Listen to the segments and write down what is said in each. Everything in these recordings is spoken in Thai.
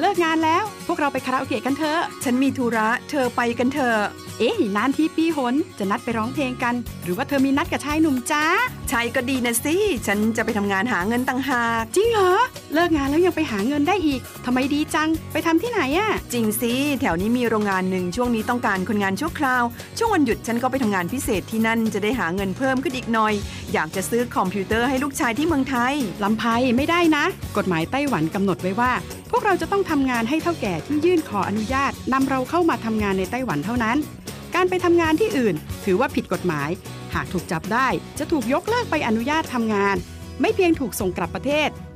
เลิกงานแล้ว พวกเราไปคาราโอเกะกันเถอะ ฉันมีธุระ เธอไปกันเถอะ เอ๊ะนานทีปีหน จะนัดไปร้องเพลงกัน หรือว่าเธอมีนัดกับชายหนุ่มจ้าชายก็ดีนะสิ ฉันจะไปทำงานหาเงินต่างหาก จริงเหรอ เลิกงานแล้วยังไปหาเงินได้อีก ทำไมดีจัง ไปทำที่ไหนอะจริงสิ แถวนี้มีโรงงานหนึ่งช่วงนี้ต้องการคนงานชั่วคราว ช่วงวันหยุดฉันก็ไปทำงานพิเศษที่นั่นจะได้หาเงินเพิ่มขึ้นอีกหน่อย อยากจะซื้อคอมพิวเตอร์ให้ลูกชายที่เมืองไทยลำไพไม่ได้นะ กฎหมายไต้หวันกำหนดไว้ว่าพวกเราจะต้องทำงานให้เท่าแก่ที่ยื่นขออนุญาตนำเราเข้ามาทำงานในไต้หวันเท่านั้น การไปทำงานที่อื่น ถือว่าผิดกฎหมาย หากถูกจับได้จะถูกยกเลิกไปอนุญาตทำงาน ไม่เพียงถูกส่งกลับประเทศ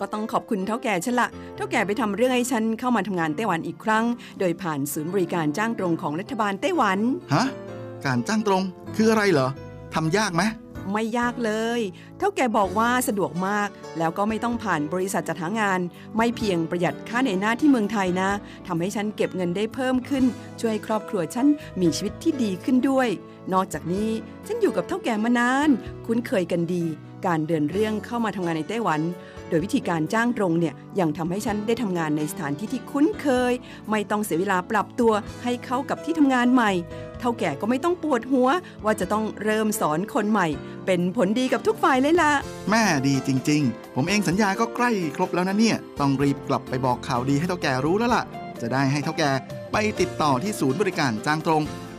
ก็ต้องขอบคุณเท่าแก่ฉันละเท่าแก่ไปทำเรื่องให้ฉันเข้ามาทำงานไต้หวันอีกครั้ง โดยผ่านศูนย์บริการจ้างตรงของรัฐบาลไต้หวัน ฮะ การจ้างตรงคืออะไรเหรอทำยากไหมไม่ยากเลย เท่าแก่บอกว่าสะดวกมาก แล้วก็ไม่ต้องผ่านบริษัทจัดหางาน ไม่เพียงประหยัดค่าในหน้าที่เมืองไทยนะทำให้ฉันเก็บเงินได้เพิ่มขึ้น ช่วยให้ครอบครัวฉันมีชีวิตที่ดีขึ้นด้วย นอกจากนี้ฉันอยู่กับเท่าแก่มานาน คุ้นเคยกันดี การเดินเรื่องเข้ามาทำงานในไต้หวัน โดยวิธีการจ้างตรงเนี่ยยังทำให้ฉันได้ทำงานในสถานที่ที่คุ้นเคย ไม่ต้องเสียเวลาปรับตัวให้เข้ากับที่ทำงานใหม่ เท่าแก่ก็ไม่ต้องปวดหัว ว่าจะต้องเริ่มสอนคนใหม่ เป็นผลดีกับทุกฝ่ายเลยล่ะ แม่ดีจริง ๆ ผมเองสัญญาก็ใกล้ครบแล้วนะเนี่ย ต้องรีบกลับไปบอกข่าวดีให้เท่าแก่รู้แล้วล่ะ จะได้ให้เท่าแก่ไปติดต่อที่ศูนย์บริการจ้างตรง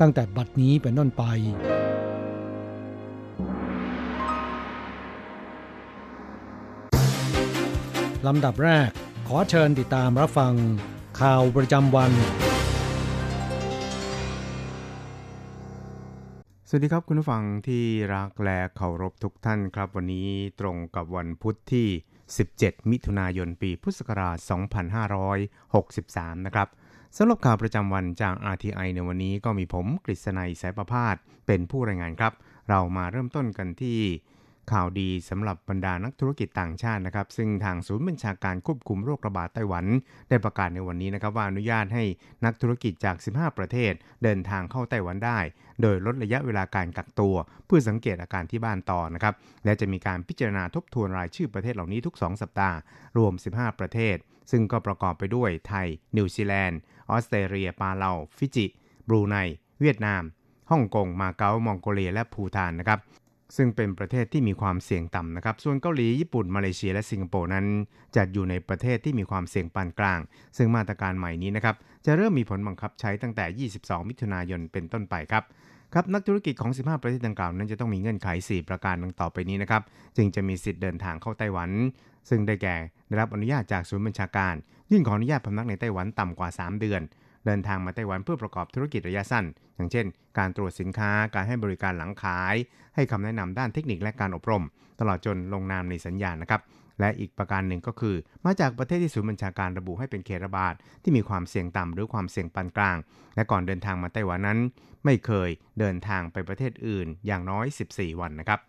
ตั้งแต่บัดนี้เป็นต้นไป ลำดับแรกขอเชิญติดตามรับฟัง ข่าวประจำวัน สวัสดีครับคุณผู้ฟังที่รักและเคารพทุกท่านครับ วันนี้ตรงกับวันพุทธที่ 17 มิถุนายนปีพุทธศักราช 2563 นะครับ สำหรับข่าวประจำวันจาก RTI ในวันนี้ก็มีผมกฤษณัยสายประพาสเป็นผู้รายงานครับ เรามาเริ่มต้นกันที่ ข่าวดีสำหรับบรรดานักธุรกิจต่างชาตินะครับ ซึ่งทางศูนย์บัญชาการควบคุมโรคระบาดไต้หวัน ได้ประกาศในวันนี้นะครับว่าอนุญาตให้นักธุรกิจจาก 15 ประเทศ เดินทางเข้าไต้หวันได้ โดยลดระยะเวลาการกักตัว เพื่อสังเกตอาการที่บ้านต่อนะครับและจะมีการพิจารณาทบทวนรายชื่อประเทศเหล่านี้ทุก 2 สัปดาห์รวม 15 ประเทศ ซึ่งก็ประกอบไปด้วยไทย นิวซีแลนด์ ออสเตรเลียปาเลาฟิจิ บรูไน เวียดนามฮ่องกงมาเก๊ามองโกเลียและภูฏานนะครับซึ่งเป็นประเทศที่มีความเสี่ยงต่ำนะครับ ส่วนเกาหลี ญี่ปุ่น มาเลเซีย และสิงคโปร์นั้น จัดอยู่ในประเทศที่มีความเสี่ยงปานกลาง ซึ่งมาตรการใหม่นี้นะครับ จะเริ่มมีผลบังคับใช้ตั้งแต่ 22 มิถุนายนเป็นต้นไปครับ ครับ นักธุรกิจของ 15 ประเทศดังกล่าวนั้นจะต้องมีเงื่อนไข 4 ประการดังต่อไปนี้นะครับ จึงจะมีสิทธิ์เดินทางเข้าไต้หวัน ซึ่งได้แก่ ได้รับอนุญาตจากศูนย์บัญชาการ ยื่นขออนุญาตพำนักในไต้หวันต่ำกว่า 3 เดือน เดินทางมาไต้หวันเพื่อประกอบธุรกิจระยะสั้น อย่างเช่น การตรวจสินค้าการให้บริการหลังขาย ให้คำแนะนำด้านเทคนิคและการอบรม ตลอดจนลงนามในสัญญานะครับและอีกประการหนึ่งก็คือ มาจากประเทศที่ศูนย์บัญชาการระบุให้เป็นเขตระบาดที่มีความเสี่ยงต่ำหรือความเสี่ยงปานกลาง และก่อนเดินทางมาไต้หวันนั้น ไม่เคยเดินทางไปประเทศอื่นอย่างน้อย 14 วันนะครับ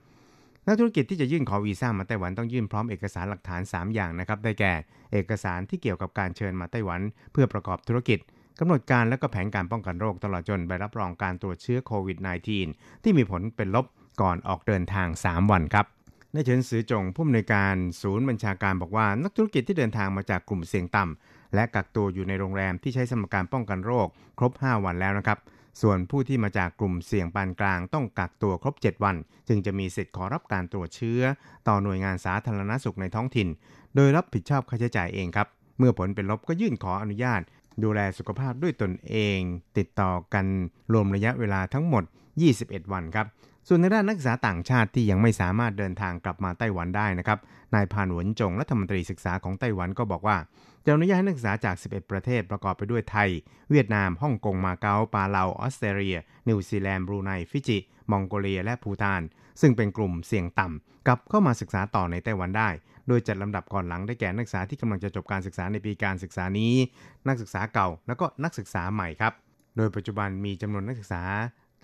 นักธุรกิจที่จะยื่นขอวีซ่ามาไต้หวันต้องยื่นพร้อมเอกสารหลักฐาน 3 อย่างนะครับ ได้แก่ เอกสารที่เกี่ยวกับการเชิญมาไต้หวัน เพื่อประกอบธุรกิจกำหนดการและก็แผนการป้องกันโรคตลอดจนใบรับรองการตรวจเชื้อโควิด -19 ที่มีผลเป็นลบก่อนออกเดินทาง 3 วันครับในเฉินซือจงผู้อำนวยการศูนย์บัญชาการบอกว่า นักธุรกิจที่เดินทางมาจากกลุ่มเสี่ยงต่ำและกักตัวอยู่ในโรงแรมที่ใช้สมการป้องกันโรค ครบ 5 วันแล้วนะครับ ส่วนผู้ที่มาจากกลุ่มเสี่ยงปานกลางต้องกักตัวครบ 7 วัน จึงจะมีสิทธิ์ขอรับการตรวจเชื้อ ต่อหน่วยงานสาธารณสุขในท้องถิ่น โดยรับผิดชอบค่าใช้จ่ายเองครับ เมื่อผลเป็นลบก็ยื่นขออนุญาต ดูแลสุขภาพด้วยตนเอง ติดต่อกันรวมระยะเวลาทั้งหมด 21 วันครับส่วนในด้านนักศึกษาต่างชาติที่ยังไม่สามารถเดินทางกลับมาไต้หวันได้นะครับ นายพานหวนจงรัฐมนตรีศึกษาของไต้หวันก็บอกว่าจะอนุญาตให้นักศึกษาจาก 11 ประเทศประกอบไปด้วยไทย เวียดนาม ฮ่องกง มาเก๊า ปาเลา ออสเตรเลีย นิวซีแลนด์ บรูไน ฟิจิ มองโกเลีย และภูฏาน ซึ่งเป็นกลุ่มเสี่ยงต่ำกลับเข้ามาศึกษาต่อในไต้หวันได้ โดยจัดลำดับก่อนหลังได้แก่นักศึกษาที่กำลังจะจบการศึกษาในปีการศึกษานี้ นักศึกษาเก่า แล้วก็นักศึกษาใหม่ครับ โดยปัจจุบันมีจำนวนนักศึกษา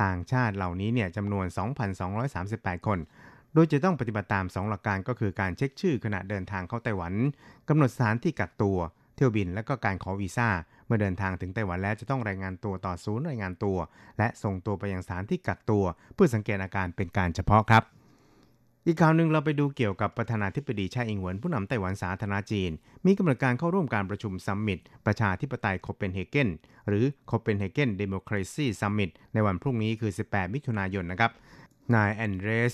ต่างชาติเหล่านี้เนี่ยจำนวน 2,238 คน โดยจะต้องปฏิบัติตาม 2 หลักการก็คือการเช็คชื่อขณะเดินทางเข้าไต้หวันกำหนดสถานที่กักตัว เที่ยวบินและก็การขอวีซ่า เมื่อเดินทางถึงไต้หวันแล้วจะต้องรายงานตัวต่อศูนย์รายงานตัว และส่งตัวไปยังสถานที่กักตัว เพื่อสังเกตอาการเป็นการเฉพาะครับอีกข่าวหนึ่งเราไปดูเกี่ยวกับประธานาธิบดีชาอิงเหวินผู้นำไต้หวันสาธารณจีน มีกำหนดการเข้าร่วมการประชุมซัมมิตประชาธิปไตยโคเปนเฮเกนหรือ Copenhagen Democracy Summit ในวันพรุ่งนี้คือ 18 มิถุนายนนะครับนายแอนเดรส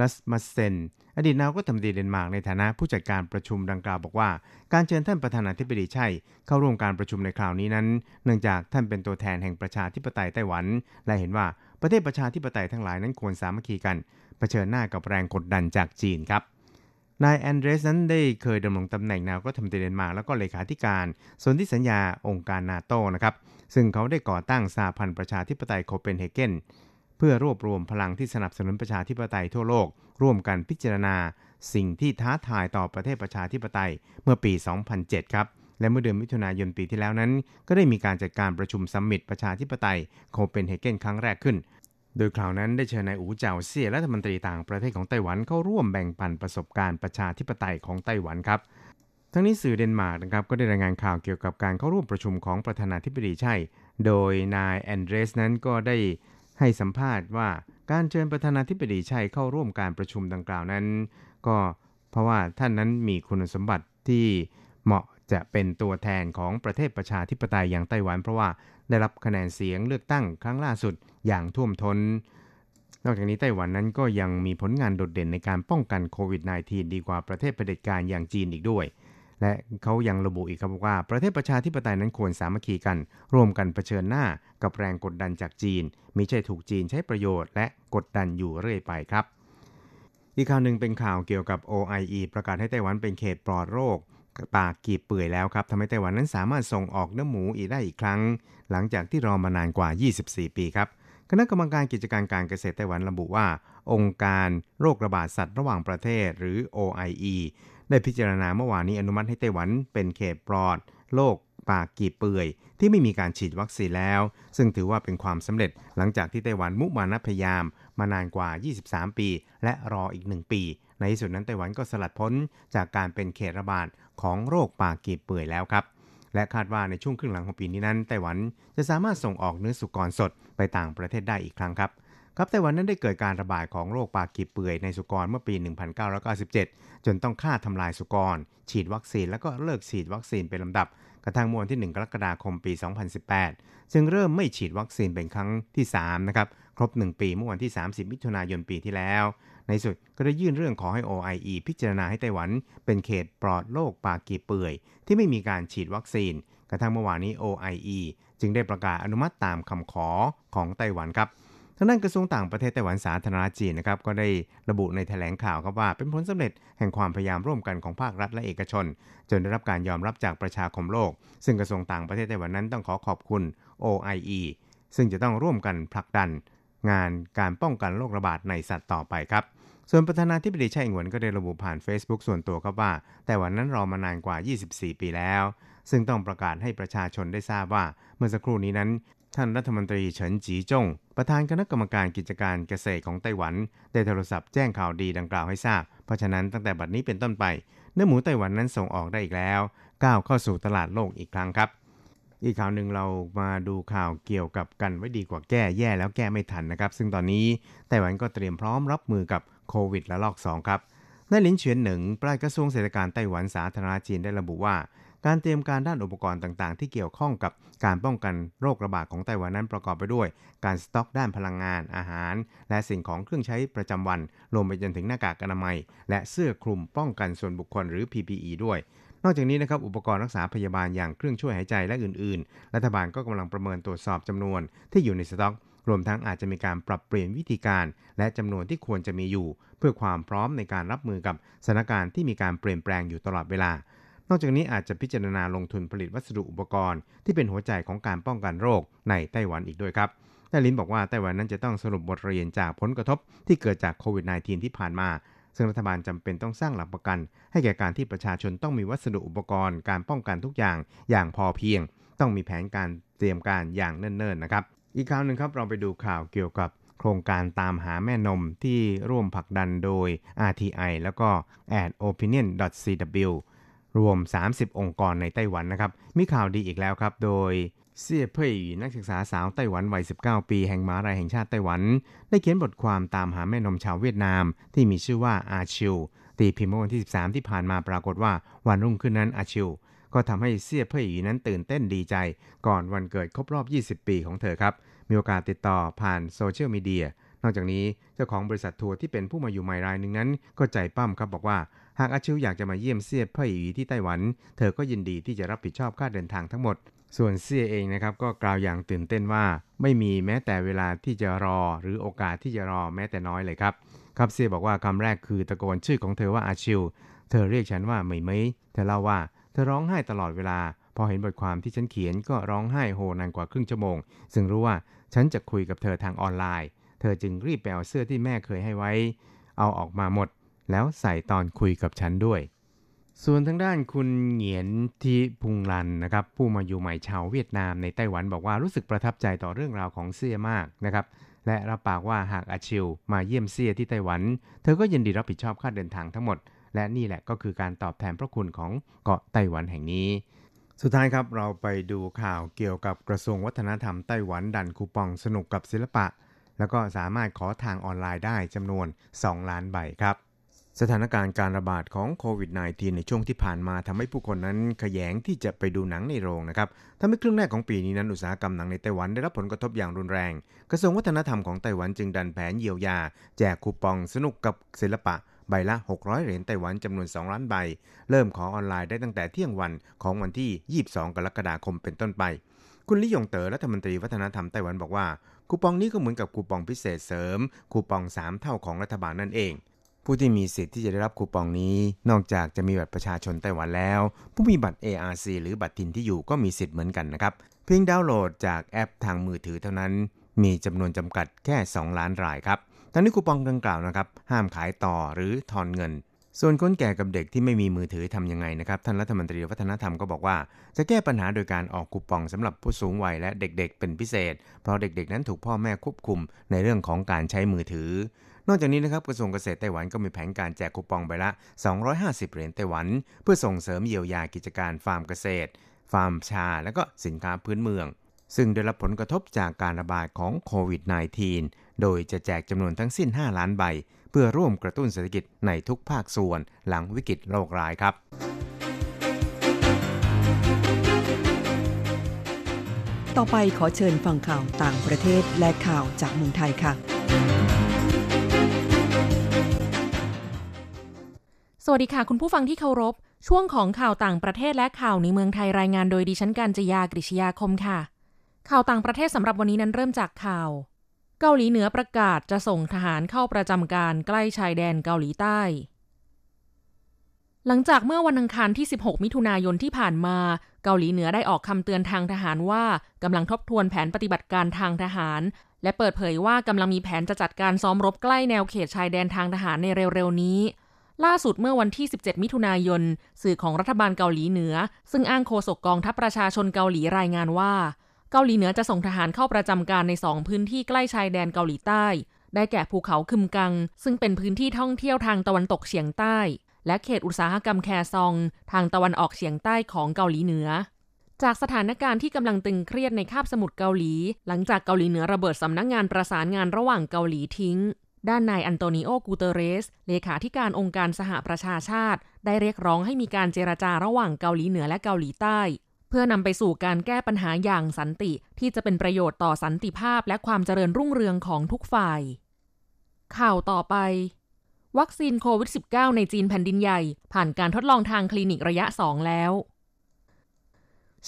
ราสมุสเซน อดีตนายกรัฐมนตรีเดนมาร์กในฐานะผู้จัดการประชุมดังกล่าวบอกว่า การเชิญท่านประธานาธิบดีไช่ เข้าร่วมการประชุมในคราวนี้นั้น เนื่องจากท่านเป็นตัวแทนแห่งประชาธิปไตยไต้หวัน และเห็นว่าประเทศประชาธิปไตยทั้งหลายนั้นควรสามัคคีกันเผชิญหน้ากับแรงกดดันจากจีนครับนายแอนเดรสนั้นได้เคยดำรงตำแหน่งนายกรัฐมนตรีเดนมาร์กแล้วก็เลขาธิการส่วนที่สัญญาองค์การนาโตนะครับซึ่งเขาได้ก่อตั้งสหพันธ์ประชาธิปไตยโคเปนเฮเกน เพื่อรวบรวมพลังที่สนับสนุนประชาธิปไตยทั่วโลก ร่วมกันพิจารณา สิ่งที่ท้าทายต่อประเทศประชาธิปไตยเมื่อปี 2007 ครับ และเมื่อเดือนมิถุนายนปีที่แล้วนั้น ก็ได้มีการจัดการประชุมซัมมิตประชาธิปไตยโคเปนเฮเกนครั้งแรกขึ้น โดยคราวนั้นได้เชิญนายอู๋เจาเซี่ยรัฐมนตรีต่างประเทศของไต้หวันเข้าร่วมแบ่งปันประสบการณ์ประชาธิปไตยของไต้หวันครับทั้งนี้สื่อเดนมาร์กนะครับก็ได้รายงานข่าวเกี่ยวกับการเข้าร่วมประชุมของประธานาธิบดีใช่ โดยนายแอนเดรสนั้นก็ได้ ให้สัมภาษณ์ว่าการเชิญประธานาธิบดีชัยเข้าร่วมการประชุมดังกล่าวนั้น ก็เพราะว่าท่านนั้นมีคุณสมบัติที่เหมาะจะเป็นตัวแทนของประเทศประชาธิปไตยอย่างไต้หวัน เพราะว่าได้รับคะแนนเสียงเลือกตั้งครั้งล่าสุดอย่างท่วมทน้น นอกจากนี้ไต้หวันนั้นก็ยังมีผลงานโดดเด่นในการป้องกันโควิด -19 ดีกว่าประเทศเผด็จการอย่างจีนอีกด้วย และเขายังระบุอีกครับว่า ประเทศประชาธิปไตยนั้นควรสามัคคีกัน ร่วมกันเผชิญหน้ากับแรงกดดันจากจีนมิใช่ถูกจีนใช้ประโยชน์และกดดันอยู่เรื่อยไปครับ อีกข่าวหนึ่งเป็นข่าวเกี่ยวกับ OIE ประกาศให้ไต้หวันเป็นเขตปลอดโรคปากกีบเปื่อยแล้วครับทำให้ไต้หวันนั้นสามารถส่งออกเนื้อหมูอีกได้อีกครั้ง หลังจากที่รอมานานกว่า 24 ปีครับคณะกรรมการกิจการการเกษตรไต้หวันระบุว่า องค์การโรคระบาดสัตว์ระหว่างประเทศหรือ OIE ได้พิจารณาเมื่อวานนี้อนุมัติให้ไต้หวันเป็นเขตปลอดโรคปากกีบเปื่อย ที่ไม่มีการฉีดวัคซีนแล้ว ซึ่งถือว่าเป็นความสำเร็จหลังจากที่ไต้หวันมุมานะพยายามมานานกว่า 23 ปี และรออีก 1 ปี ในที่สุดนั้นไต้หวันก็สลัดพ้นจากการเป็นเขตระบาดของโรคปากกีบเปื่อยแล้วครับและคาดว่าในช่วงครึ่งหลังของปีนี้นั้นไต้หวันจะสามารถส่งออกเนื้อสุกรสดไปต่างประเทศได้อีกครั้งครับ ครับไต้หวันนั้นได้เกิดการระบาดของโรคปากกีบเปื่อยในสุกรเมื่อปี 1997 จนต้องฆ่าทำลายสุกร ฉีดวัคซีนแล้วก็เลิกฉีดวัคซีนเป็นลำดับ กระทั่งมวนที่ 1 กรกฎาคมปี 2018 จึงเริ่มไม่ฉีดวัคซีนเป็นครั้งที่ 3 นะครับ ครบ 1 ปีเมื่อวันที่ 30 มิถุนายนปีที่แล้ว ในสุดก็ได้ยื่นเรื่องขอให้ OIE พิจารณาให้ไต้หวัน เป็นเขตปลอดโรคปากกีเปื่อย ที่ไม่มีการฉีดวัคซีน กระทั่งเมื่อวานนี้ OIE จึงได้ประกาศอนุมัติตามคำขอของไต้หวันครับ ทางด้านกระทรวงต่างประเทศไต้หวันสาธารณจีนนะครับก็ได้ระบุในแถลงข่าวครับว่า เป็นผลสำเร็จแห่งความพยายามร่วมกันของภาครัฐและเอกชน จนได้รับการยอมรับจากประชาคมโลก ซึ่งกระทรวงต่างประเทศไต้หวันนั้นต้องขอขอบคุณ OIE ซึ่งจะต้องร่วมกันผลักดัน งานการป้องกันโรคระบาดในสัตว์ต่อไปครับส่วนประธานาธิบดีไช่อิงหวนก็ได้ระบุผ่าน Facebook ส่วนตัวครับว่าไต้หวันนั้นรอมานานกว่า 24 ปีแล้ว ซึ่งต้องประกาศให้ประชาชนได้ทราบว่าเมื่อสักครู่นี้นั้น ท่านรัฐมนตรีเฉินจีจง ประธานคณะกรรมการกิจการเกษตรของไต้หวัน ได้โทรศัพท์แจ้งข่าวดีดังกล่าวให้ทราบ เพราะฉะนั้นตั้งแต่บัดนี้เป็นต้นไป เนื้อหมูไต้หวันนั้นส่งออกได้อีกแล้ว ก้าวเข้าสู่ตลาดโลกอีกครั้งครับ อีกข่าวหนึ่งเรามาดูข่าวเกี่ยวกับกันไว้ดีกว่าแก้แย่แล้วแก้ไม่ทันนะครับ ซึ่งตอนนี้ไต้หวันก็เตรียมพร้อมรับมือกับโควิดระลอก 2 ครับนายลินเฉียนหนึ่งปลัดกระทรวงเศรษฐกิจไต้หวันสาธารณจีนได้ระบุว่า การเตรียมการด้านอุปกรณ์ต่างๆ ที่เกี่ยวข้องกับการป้องกันโรคระบาดของไต้หวันนั้นประกอบไปด้วย การสต็อกด้านพลังงาน อาหาร และสิ่งของเครื่องใช้ประจำวัน รวมไปจนถึงหน้ากากอนามัย และเสื้อคลุมป้องกันส่วนบุคคลหรือ PPE ด้วยนอกจากนี้นะครับอุปกรณ์รักษาพยาบาลอย่างเครื่องช่วยหายใจและอื่นๆ รัฐบาลก็กำลังประเมินตรวจสอบจำนวนที่อยู่ในสต็อก รวมทั้งอาจจะมีการปรับเปลี่ยนวิธีการ และจำนวนที่ควรจะมีอยู่ เพื่อความพร้อมในการรับมือกับสถานการณ์ที่มีการเปลี่ยนแปลงอยู่ตลอดเวลา นอกจากนี้อาจจะพิจารณาลงทุนผลิตวัสดุอุปกรณ์ ที่เป็นหัวใจของการป้องกันโรคในไต้หวันอีกด้วยครับแต่ลินบอกว่าไต้หวันนั้นจะต้องสรุปบทเรียนจากผลกระทบที่เกิดจากโควิด -19 ที่ผ่านมา ซึ่งรัฐบาลจำเป็นต้องสร้างหลักประกัน ให้แก่การที่ประชาชนต้องมีวัสดุอุปกรณ์ การป้องกันทุกอย่างอย่างพอเพียง ต้องมีแผนการเตรียมการอย่างเนิ่นๆนะครับ อีกข่าวหนึ่งครับเราไปดูข่าวเกี่ยวกับโครงการตามหาแม่นมที่ร่วมผลักดันโดย RTI แล้วก็ adopinion.cw รวม 30 องค์กรในไต้หวันนะครับ มีข่าวดีอีกแล้วครับ โดยเซี่ยเพ่ยนักศึกษาสาวไต้หวันวัย 19 ปี แห่งมหาวิทยาลัยแห่งชาติไต้หวัน ได้เขียนบทความตามหาแม่นมชาวเวียดนาม ที่มีชื่อว่าอาชิว ตีพิมพ์เมื่อวันที่ 13 ที่ผ่านมาปรากฏว่าวันรุ่งขึ้นนั้นอาชิว ก็ทำให้เซี่ยเพ่ยนั้นตื่นเต้นดีใจ ก่อนวันเกิดครบรอบ 20 ปีของเธอครับ มีโอกาสติดต่อผ่านโซเชียลมีเดียนอกจากนี้เจ้าของบริษัททัวร์ที่เป็นผู้มาอยู่ใหม่รายหนึ่งนั้น ก็ใจปั้มครับบอกว่า หากอาชิวอยากจะมาเยี่ยมเซียเพ่ยอีที่ไต้หวัน เธอก็ยินดีที่จะรับผิดชอบค่าเดินทางทั้งหมด ส่วนเซียเองนะครับก็กล่าวอย่างตื่นเต้นว่า ไม่มีแม้แต่เวลาที่จะรอ หรือโอกาสที่จะรอแม้แต่น้อยเลยครับครับเซียบอกว่าคำแรกคือตะโกนชื่อของเธอว่าอาชิว เธอเรียกฉันว่าเหมยเมยเธอเล่าว่าเธอร้องไห้ตลอดเวลา พอเห็นบทความที่ฉันเขียนก็ร้องไห้โฮนานกว่าครึ่งชั่วโมง ซึ่งรู้ว่าฉันจะคุยกับเธอทางออนไลน์ เธอจึงรีบไปเอาเสื้อที่แม่เคยให้ไว้ เอาออกมาหมด แล้วใส่ตอนคุยกับฉันด้วย ส่วนทางด้านคุณเหงียนทีพุงลันนะครับ ผู้มาอยู่ใหม่ชาวเวียดนามในไต้หวันบอกว่ารู้สึกประทับใจต่อเรื่องราวของเซี่ยมากนะครับ และรับปากว่าหากอาชิวมาเยี่ยมเซี่ยที่ไต้หวัน เธอก็ยินดีรับผิดชอบค่าเดินทางทั้งหมด และนี่แหละก็คือการตอบแทนพระคุณของเกาะไต้หวันแห่งนี้สุดท้ายครับเราไปดูข่าวเกี่ยวกับกระทรวงวัฒนธรรมไต้หวันดันคูปองสนุกกับศิลปะ แล้วก็สามารถขอทางออนไลน์ได้จำนวน 2 ล้านใบครับ สถานการณ์การระบาดของโควิด -19 ในช่วงที่ผ่านมาทำให้ผู้คนนั้นขยงที่จะไปดูหนังในโรงนะครับทำให้ครึ่งแรกของปีนี้นั้นอุตสาหกรรมหนังในไต้หวันได้รับผลกระทบอย่างรุนแรง กระทรวงวัฒนธรรมของไต้หวันจึงดันแผนเยียวยา แจกคูปองสนุกกับศิลปะใบละ 600 เหรียญไต้หวันจำนวน 2 ล้านใบ เริ่มขอออนไลน์ได้ตั้งแต่เที่ยงวันของวันที่ 22 กรกฎาคมเป็นต้นไป คุณลี่ยงเต๋อรัฐมนตรีวัฒนธรรมไต้หวันบอกว่าคูปองนี้ก็เหมือนกับคูปองพิเศษเสริมคูปอง 3 เท่าของรัฐบาลนั่นเอง ผู้ที่มีสิทธิ์ที่จะได้รับคูปองนี้ นอกจากจะมีบัตรประชาชนไต้หวันแล้ว ผู้มีบัตร ARC หรือบัตรถิ่นที่อยู่ก็มีสิทธิ์เหมือนกันนะครับเพียงดาวน์โหลดจากแอปทางมือถือเท่านั้น มีจำนวนจำกัดแค่ 2 ล้านรายครับทั้งนี้คูปองดังกล่าวนะครับห้ามขายต่อหรือทอนเงิน ส่วนคนแก่กับเด็กที่ไม่มีมือถือทำยังไงนะครับท่านรัฐมนตรีวัฒนธรรมก็บอกว่า จะแก้ปัญหาโดยการออกคูปองสำหรับผู้สูงวัยและเด็กๆ เป็นพิเศษ เพราะเด็กๆ นั้นถูกพ่อแม่ควบคุมในเรื่องของการใช้มือถือ นอกจากนี้นะครับกระทรวงเกษตรไต้หวันก็มีแผนการแจกคูปองใบละ 250 เหรียญไต้หวัน เพื่อส่งเสริมเยียวยากิจการฟาร์มเกษตร ฟาร์มชา และก็สินค้าพื้นเมือง ซึ่งได้รับผลกระทบจากการระบาดของโควิด -19 โดยจะแจกจำนวนทั้งสิ้น 5 ล้านใบ เพื่อร่วมกระตุ้นเศรษฐกิจในทุกภาคส่วนหลังวิกฤตโรคร้ายครับต่อไปขอเชิญฟังข่าวต่างประเทศและข่าวจากเมืองไทยค่ะ สวัสดีค่ะ คุณผู้ฟังที่เคารพ ช่วงของข่าวต่างประเทศและข่าวในเมืองไทยรายงานโดยดิฉันการจยากริชยาคมค่ะ ข่าวต่างประเทศสำหรับวันนี้นั้นเริ่มจากข่าว เกาหลีเหนือประกาศจะส่งทหารเข้าประจำการใกล้ชายแดนเกาหลีใต้ หลังจากเมื่อวันอังคารที่ 16 มิถุนายนที่ผ่านมา เกาหลีเหนือได้ออกคำเตือนทางทหารว่ากำลังทบทวนแผนปฏิบัติการทางทหาร และเปิดเผยว่ากำลังมีแผนจะจัดการซ้อมรบใกล้แนวเขตชายแดนทางทหารในเร็วๆนี้ ล่าสุดเมื่อวันที่ 17 มิถุนายน สื่อของรัฐบาลเกาหลีเหนือ ซึ่งอ้างโฆษกกองทัพประชาชนเกาหลีรายงานว่า เกาหลีเหนือจะส่งทหารเข้าประจำการในสองพื้นที่ใกล้ชายแดนเกาหลีใต้ ได้แก่ภูเขาคึมกัง ซึ่งเป็นพื้นที่ท่องเที่ยวทางตะวันตกเฉียงใต้ และเขตอุตสาหกรรมแคซอง ทางตะวันออกเฉียงใต้ของเกาหลีเหนือจากสถานการณ์ที่กำลังตึงเครียดในคาบสมุทรเกาหลี หลังจากเกาหลีเหนือระเบิดสำนักงงานประสานงานระหว่างเกาหลีทิ้ง ด้านนายอันโตนิโอ กูเตเรส เลขาธิการองค์การสหประชาชาติ ได้เรียกร้องให้มีการเจรจาระหว่างเกาหลีเหนือและเกาหลีใต้ เพื่อนำไปสู่การแก้ปัญหาอย่างสันติ ที่จะเป็นประโยชน์ต่อสันติภาพและความเจริญรุ่งเรืองของทุกฝ่าย ข่าวต่อไป วัคซีนโควิด -19 ในจีนแผ่นดินใหญ่ ผ่านการทดลองทางคลินิกระยะ 2 แล้ว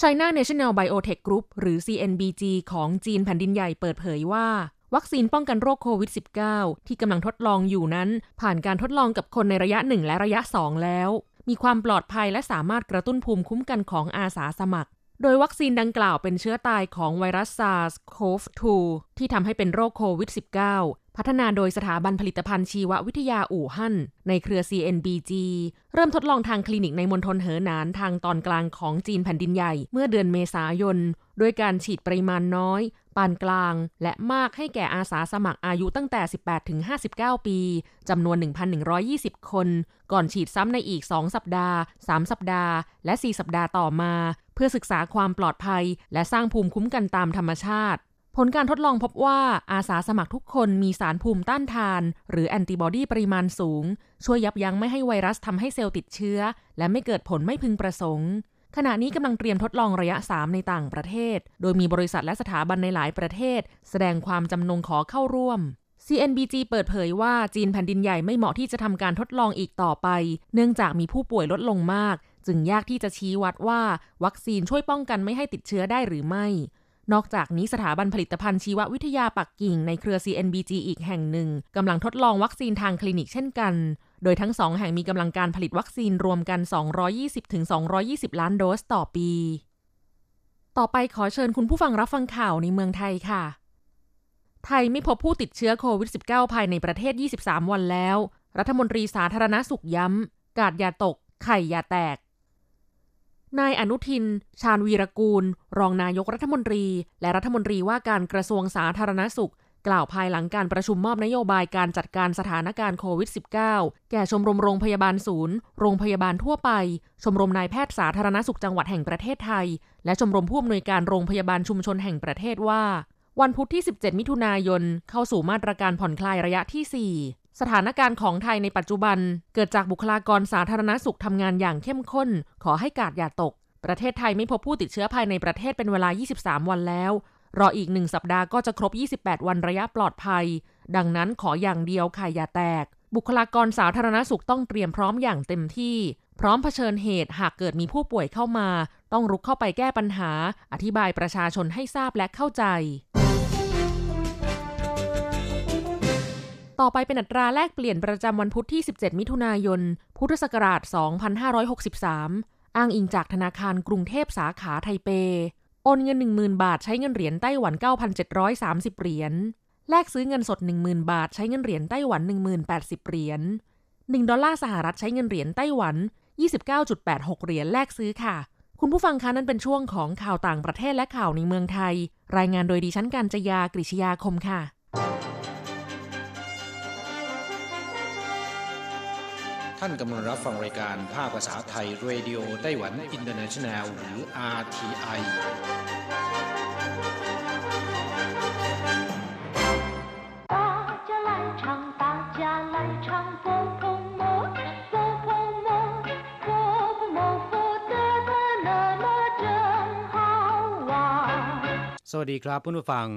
China National Biotech Group หรือ CNBG ของจีนแผ่นดินใหญ่เปิดเผยว่า วัคซีนป้องกันโรคโควิด -19 ที่กำลังทดลองอยู่นั้น ผ่านการทดลองกับคนในระยะ 1 และระยะ 2 แล้ว มีความปลอดภัยและสามารถกระตุ้นภูมิคุ้มกันของอาสาสมัคร โดยวัคซีนดังกล่าวเป็นเชื้อตายของไวรัส SARS-CoV-2 ที่ทำให้เป็นโรคโควิด -19 พัฒนาโดยสถาบันผลิตภัณฑ์ชีววิทยาอู่ฮั่นในเครือ CNBG เริ่มทดลองทางคลินิกในมณฑลเหอหนานทางตอนกลางของจีนแผ่นดินใหญ่ เมื่อเดือนเมษายน ด้วยการฉีดปริมาณน้อย ปานกลาง และมากให้แก่อาสาสมัครอายุตั้งแต่ 18 ถึง 59 ปีจำนวน 1,120 คน ก่อนฉีดซ้ำในอีก 2 สัปดาห์ 3 สัปดาห์ และ 4 สัปดาห์ต่อมา เพื่อศึกษาความปลอดภัย และสร้างภูมิคุ้มกันตามธรรมชาติ ผลการทดลองพบว่าอาสาสมัครทุกคนมีสารภูมิต้านทาน หรือแอนติบอดีปริมาณสูง ช่วยยับยั้งไม่ให้ไวรัสทำให้เซลล์ติดเชื้อ และไม่เกิดผลไม่พึงประสงค์ ขณะนี้กำลังเตรียมทดลองระยะ 3 ในต่างประเทศ โดยมีบริษัทและสถาบันในหลายประเทศ แสดงความจำนงขอเข้าร่วม CNBG เปิดเผยว่าจีนแผ่นดินใหญ่ไม่เหมาะที่จะทำการทดลองอีกต่อไป เนื่องจากมีผู้ป่วยลดลงมาก จึงยากที่จะชี้วัดว่า วัคซีนช่วยป้องกันไม่ให้ติดเชื้อได้หรือไม่ นอกจากนี้สถาบันผลิตภัณฑ์ชีววิทยาปักกิ่งในเครือ CNBG อีกแห่งหนึ่งกำลังทดลองวัคซีนทางคลินิกเช่นกัน โดยทั้งสองแห่งมีกำลังการผลิตวัคซีนรวมกัน 220-220 ล้านโดสต่อปี ต่อไปขอเชิญคุณผู้ฟังรับฟังข่าวในเมืองไทยค่ะ ไทยไม่พบผู้ติดเชื้อโควิด -19 ภายในประเทศ 23 วันแล้ว รัฐมนตรีสาธารณสุขย้ำ กาดอย่าตก ไข่อย่าแตกนายอนุทิน ชาญวีรกูล รองนายกรัฐมนตรี และรัฐมนตรีว่าการกระทรวงสาธารณสุข กล่าวภายหลังการประชุมมอบนโยบายการจัดการสถานการณ์โควิด -19 แก่ชมรมโรงพยาบาลศูนย์ โรงพยาบาลทั่วไป ชมรมนายแพทย์สาธารณสุขจังหวัดแห่งประเทศไทย และชมรมผู้อำนวยการโรงพยาบาลชุมชนแห่งประเทศว่า วันพุธที่ 17 มิถุนายน เข้าสู่มาตรการผ่อนคลายระยะที่ 4สถานการณ์ของไทยในปัจจุบัน เกิดจากบุคลากรสาธารณสุขทำงานอย่างเข้มข้น ขอให้กาดอย่าตก ประเทศไทยไม่พบผู้ติดเชื้อภายในประเทศเป็นเวลา 23 วันแล้ว รออีกหนึ่งสัปดาห์ก็จะครบ 28 วันระยะปลอดภัย ดังนั้นขออย่างเดียวค่ะอย่าแตก บุคลากรสาธารณสุขต้องเตรียมพร้อมอย่างเต็มที่ พร้อมเผชิญเหตุหากเกิดมีผู้ป่วยเข้ามา ต้องรุกเข้าไปแก้ปัญหา อธิบายประชาชนให้ทราบและเข้าใจ ต่อไปเป็นอัตราแลกเปลี่ยนประจำวันพุธที่ 17 มิถุนายน พุทธศักราช 2563 อ้างอิงจากธนาคารกรุงเทพสาขาไทเป โอนเงิน 10,000 บาทใช้เงินเหรียญไต้หวัน 9,730 เหรียญ แลกซื้อเงินสด 10,000 บาทใช้เงินเหรียญไต้หวัน10,080 เหรียญ 1 ดอลลาร์สหรัฐใช้เงินเหรียญไต้หวัน 29.86 เหรียญแลกซื้อค่ะ คุณผู้ฟังคะนั่นเป็นช่วงของข่าวต่างประเทศและข่าวในเมืองไทย รายงานโดยดิฉันการจยากริชยาคมค่ะ ท่านกำลังรับฟังรายการภาคภาษาไทย Radio Taiwan International หรือ RTI สวัสดีครับผู้ฟัง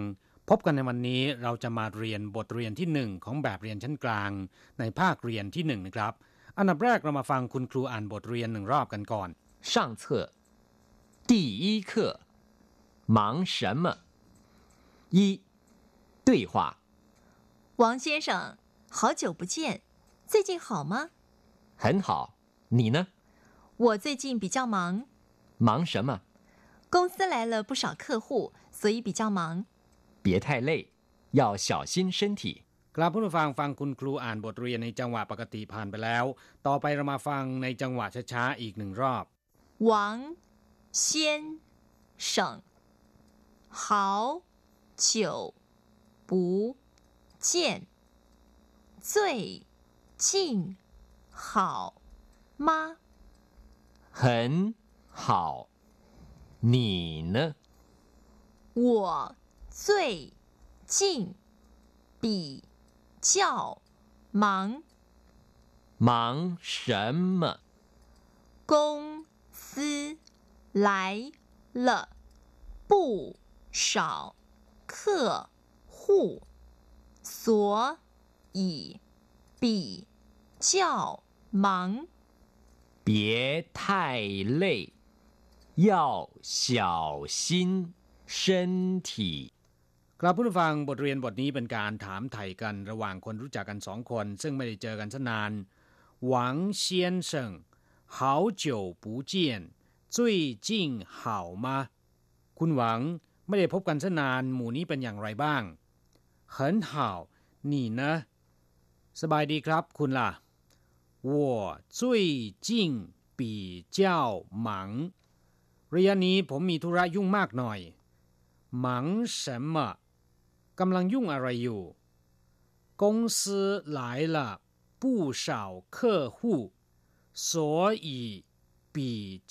พบกันในวันนี้เราจะมาเรียนบทเรียนที่ 1 ของแบบเรียนชั้นกลาง ในภาคเรียนที่1นะครับ อันดับแรกเรามาฟังคุณครูอ่านบทเรียนหนึ่งรอบกันก่อน 上册第一课忙什么？一对话王先生，好久不见，最近好吗？很好，你呢？我最近比较忙，忙什么？公司来了不少客户，所以比较忙。别太累，要小心身体。 ครับเพื่อนผู้ฟังฟังคุณครูอ่านบทเรียนในจังหวะปกติผ่านไปแล้ว ต่อไปเรามาฟังในจังหวะช้าๆอีกหนึ่งรอบ 王先生，好久不见，最近好吗？很好，你呢？我最近比 较忙，忙什么？公司来了不少客户，所以比较忙。别太累，要小心身体。 ครับผู้ฟังบทเรียนบทนี้เป็นการถามไถ่กันระหว่างคนรู้จักกันสองคน ซึ่งไม่ได้เจอกันซะนาน หวังเซียนเซิง好久不见最近好吗คุณหวังไม่ได้พบกันซะนานหมู่นี้เป็นอย่างไรบ้าง很好你呢สบายดีครับ คุณล่ะ我最近比较忙ระยะนี้ผมมีธุระยุ่งมากหน่อย忙什么 กำลังยุ่งอะไรอยู่公司来了不少客户所以比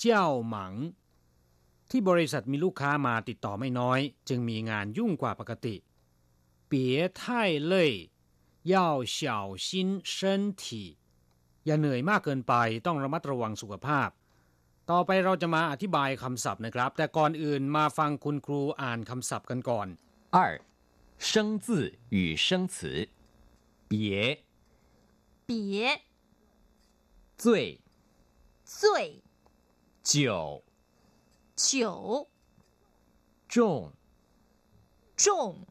较忙ที่บริษัทมีลูกค้ามาติดต่อไม่น้อย จึงมีงานยุ่งกว่าปกติ别太累要小心身体อย่าเหนื่อยมากเกินไปต้องระมัดระวังสุขภาพ ต่อไปเราจะมาอธิบายคำศัพท์นะครับ แต่ก่อนอื่นมาฟังคุณครูอ่านคำศัพท์กันก่อน 二， 生字与生词，别。别。最最久久重。重。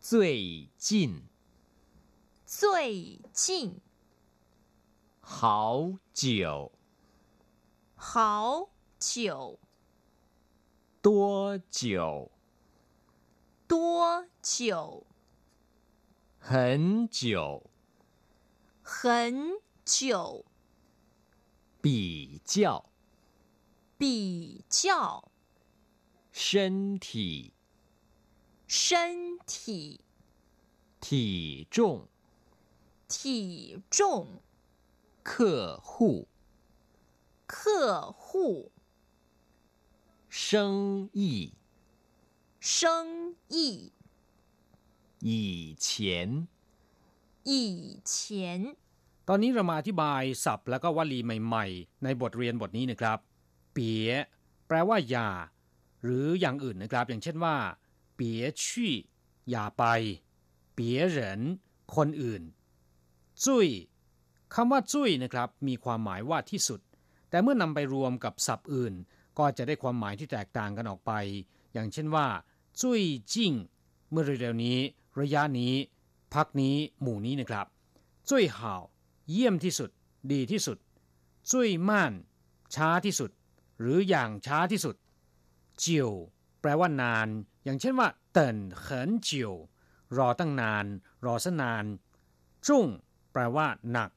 最近。最近。好久好久多久多久？很久。很久。比较。比较。身体。身体。体重。体重。客户。客户。生意生意以前以前 ตอนนี้เรามาอธิบายศัพท์แล้วก็วลีใหม่ๆ ในบทเรียนบทนี้นะครับ เปียแปลว่าอย่า หรืออย่างอื่นนะครับ อย่างเช่นว่า เปียชี่อย่าไป เปียเหรินคนอื่น จุ้ยคำว่าจุ้ยนะครับ มีความหมายว่าที่สุด แต่เมื่อนำไปรวมกับศัพท์อื่น ก็จะได้ความหมายที่แตกต่างกันออกไป อย่างเช่นว่า จุ้ยจิ้งเมื่อเร็วๆนี้ ระยะนี้ พักนี้หมู่นี้นะครับ จุ้ยห่าวเยี่ยมที่สุด ดีที่สุด จุ้ยม่าน ช้าที่สุด หรืออย่างช้าที่สุด เจียวแปลว่านาน อย่างเช่นว่า เติ่นเขินเจียวรอตั้งนาน รอซะนาน จุ้งแปลว่า หนัก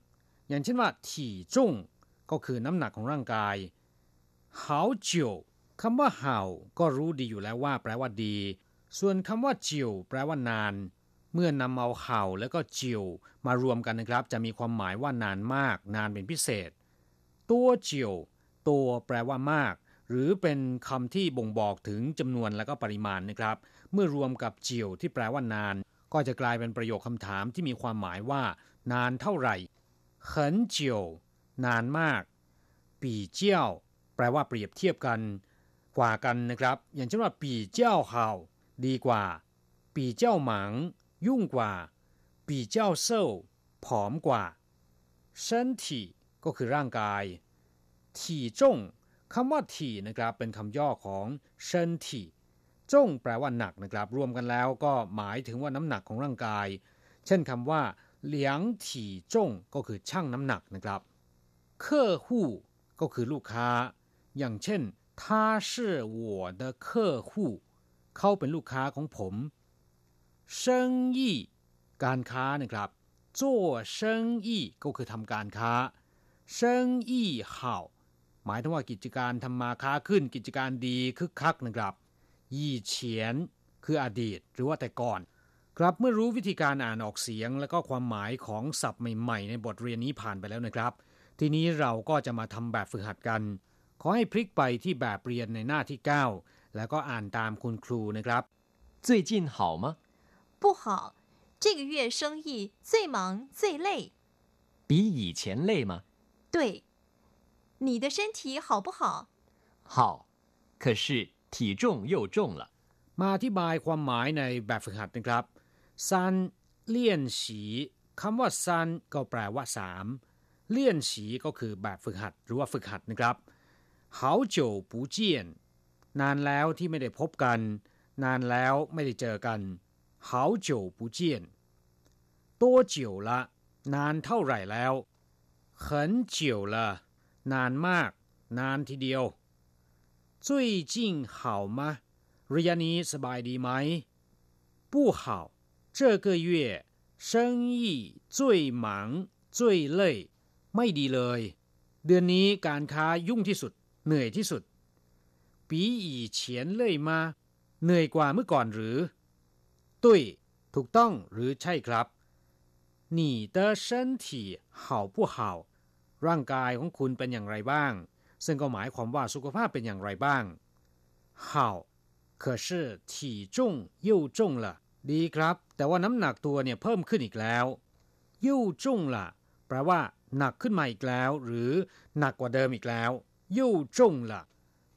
อย่างเช่นว่า ถี่จุ่งก็คือน้ำหนักของร่างกาย好久 คำว่าเห่าก็รู้ดีอยู่แล้วว่าแปลว่าดี ส่วนคำว่าจิวแปลว่านาน เมื่อนำเอาเห่าแล้วก็จิวมารวมกันนะครับ จะมีความหมายว่านานมาก นานเป็นพิเศษ ตัวจิวตัวแปลว่ามาก หรือเป็นคำที่บ่งบอกถึงจำนวนและก็ปริมาณนะครับ เมื่อรวมกับจิวที่แปลว่านาน ก็จะกลายเป็นประโยคคำถามที่มีความหมายว่า นานเท่าไหร่很久นานมาก ปีเจี้ยว แปลว่าเปรียบเทียบกัน กว่ากันนะครับ อย่างเช่นว่าปีเจ้าเห่าดีกว่า ปีเจ้าหมัง ยุ่งกว่า ปีเจ้าเซาผอมกว่า身体ก็คือร่างกาย ถี่จงคำว่าถี่นะครับ เป็นคำย่อของเชนถี่จงแปลว่าหนักนะครับ รวมกันแล้วก็หมายถึงว่าน้ำหนักของร่างกาย เช่นคำว่าเหลียงถี่จงก็คือช่างน้ำหนักนะครับเคอหู้ก็คือลูกค้า อย่างเช่น 他是我的客户เขาเป็นลูกค้าของผม生意การค้านะครับ做生意ก็คือทำการค้า生意好หมายถึงว่ากิจการทำมาค้าขึ้น กิจการดีคึกคักนะครับยี่เฉียนคืออดีตหรือว่าแต่ก่อน ครับเมื่อรู้วิธีการอ่านออกเสียง และก็ความหมายของศัพท์ใหม่ๆ ในบทเรียนนี้ผ่านไปแล้วนะครับ ทีนี้เราก็จะมาทำแบบฝึกหัดกัน ขอให้พลิกไปที่แบบเรียนในหน้าที่ 9 แล้วก็อ่านตามคุณครูนะครับ 最近好吗？不好，这个月生意最忙最累。比以前累吗？对，你的身体好不好？好，可是体重又重了。 มาอธิบายความหมายในแบบฝึกหัดนะครับซันเลี่ยนฉีคำว่าซันก็แปลว่าสามเลี่ยนฉีก็คือแบบฝึกหัดหรือว่าฝึกหัดนะครับ 好久不见นานแล้วที่ไม่ได้พบกัน นานแล้วไม่ได้เจอกัน好久不见多久了นานเท่าไหร่แล้ว很久了นานมาก นานทีเดียว最近好吗ระยะนี้สบายดีไหม不好这个月生意最忙最累ไม่ดีเลย เดือนนี้การค้ายุ่งที่สุด เหนื่อยที่สุด比以前累吗เหนื่อยกว่าเมื่อก่อนหรือตุ้ยถูกต้องหรือใช่ครับ你的身体好不好ร่างกายของคุณเป็นอย่างไรบ้าง ซึ่งก็หมายความว่าสุขภาพเป็นอย่างไรบ้าง好可是体重又重了ดีครับ แต่ว่าน้ำหนักตัวเนี่ยเพิ่มขึ้นอีกแล้ว又重了แปลว่า หนักขึ้นมาอีกแล้ว หรือหนักกว่าเดิมอีกแล้ว 又重了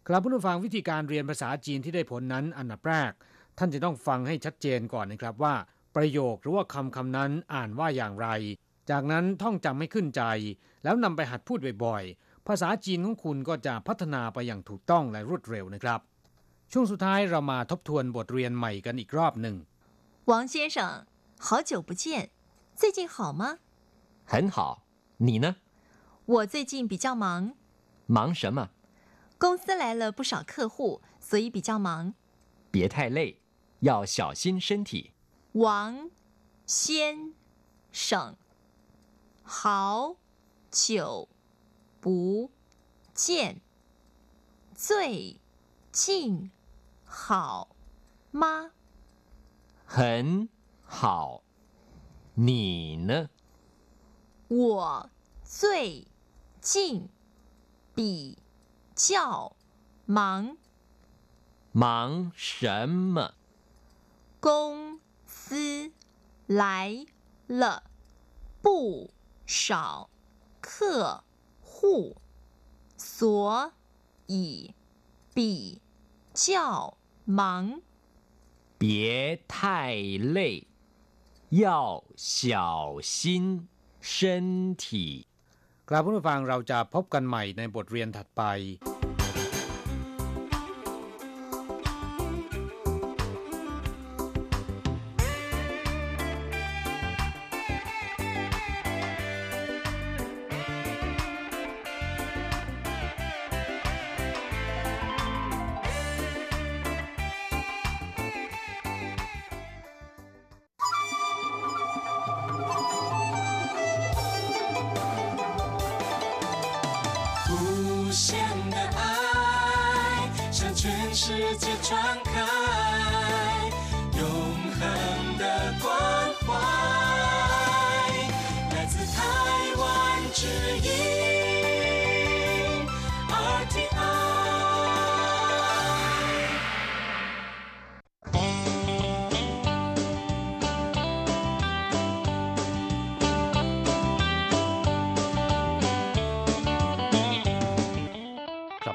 ครับผู้ฟังวิธีการเรียนภาษาจีนที่ได้ผลนั้นอันดับแรก ท่านจะต้องฟังให้ชัดเจนก่อนนะครับว่า ประโยคหรือว่าคำคำนั้นอ่านว่าอย่างไร จากนั้นท่องจำให้ขึ้นใจ แล้วนำไปหัดพูดบ่อยๆ ภาษาจีนของคุณก็จะพัฒนาไปอย่างถูกต้องและรวดเร็วนะครับ ช่วงสุดท้ายเรามาทบทวนบทเรียนใหม่กันอีกรอบหนึ่ง 王先生，好久不见，最近好吗？很好，你呢？我最近比较忙， 忙什么？公司来了不少客户，所以比较忙。别太累，要小心身体。王先生，好久不见，最近好吗？很好，你呢？我最近比较忙，忙什么？公司来了不少客户，所以比较忙。别太累，要小心身体。 ครับผู้ฟังเราจะพบกันใหม่ในบทเรียนถัดไป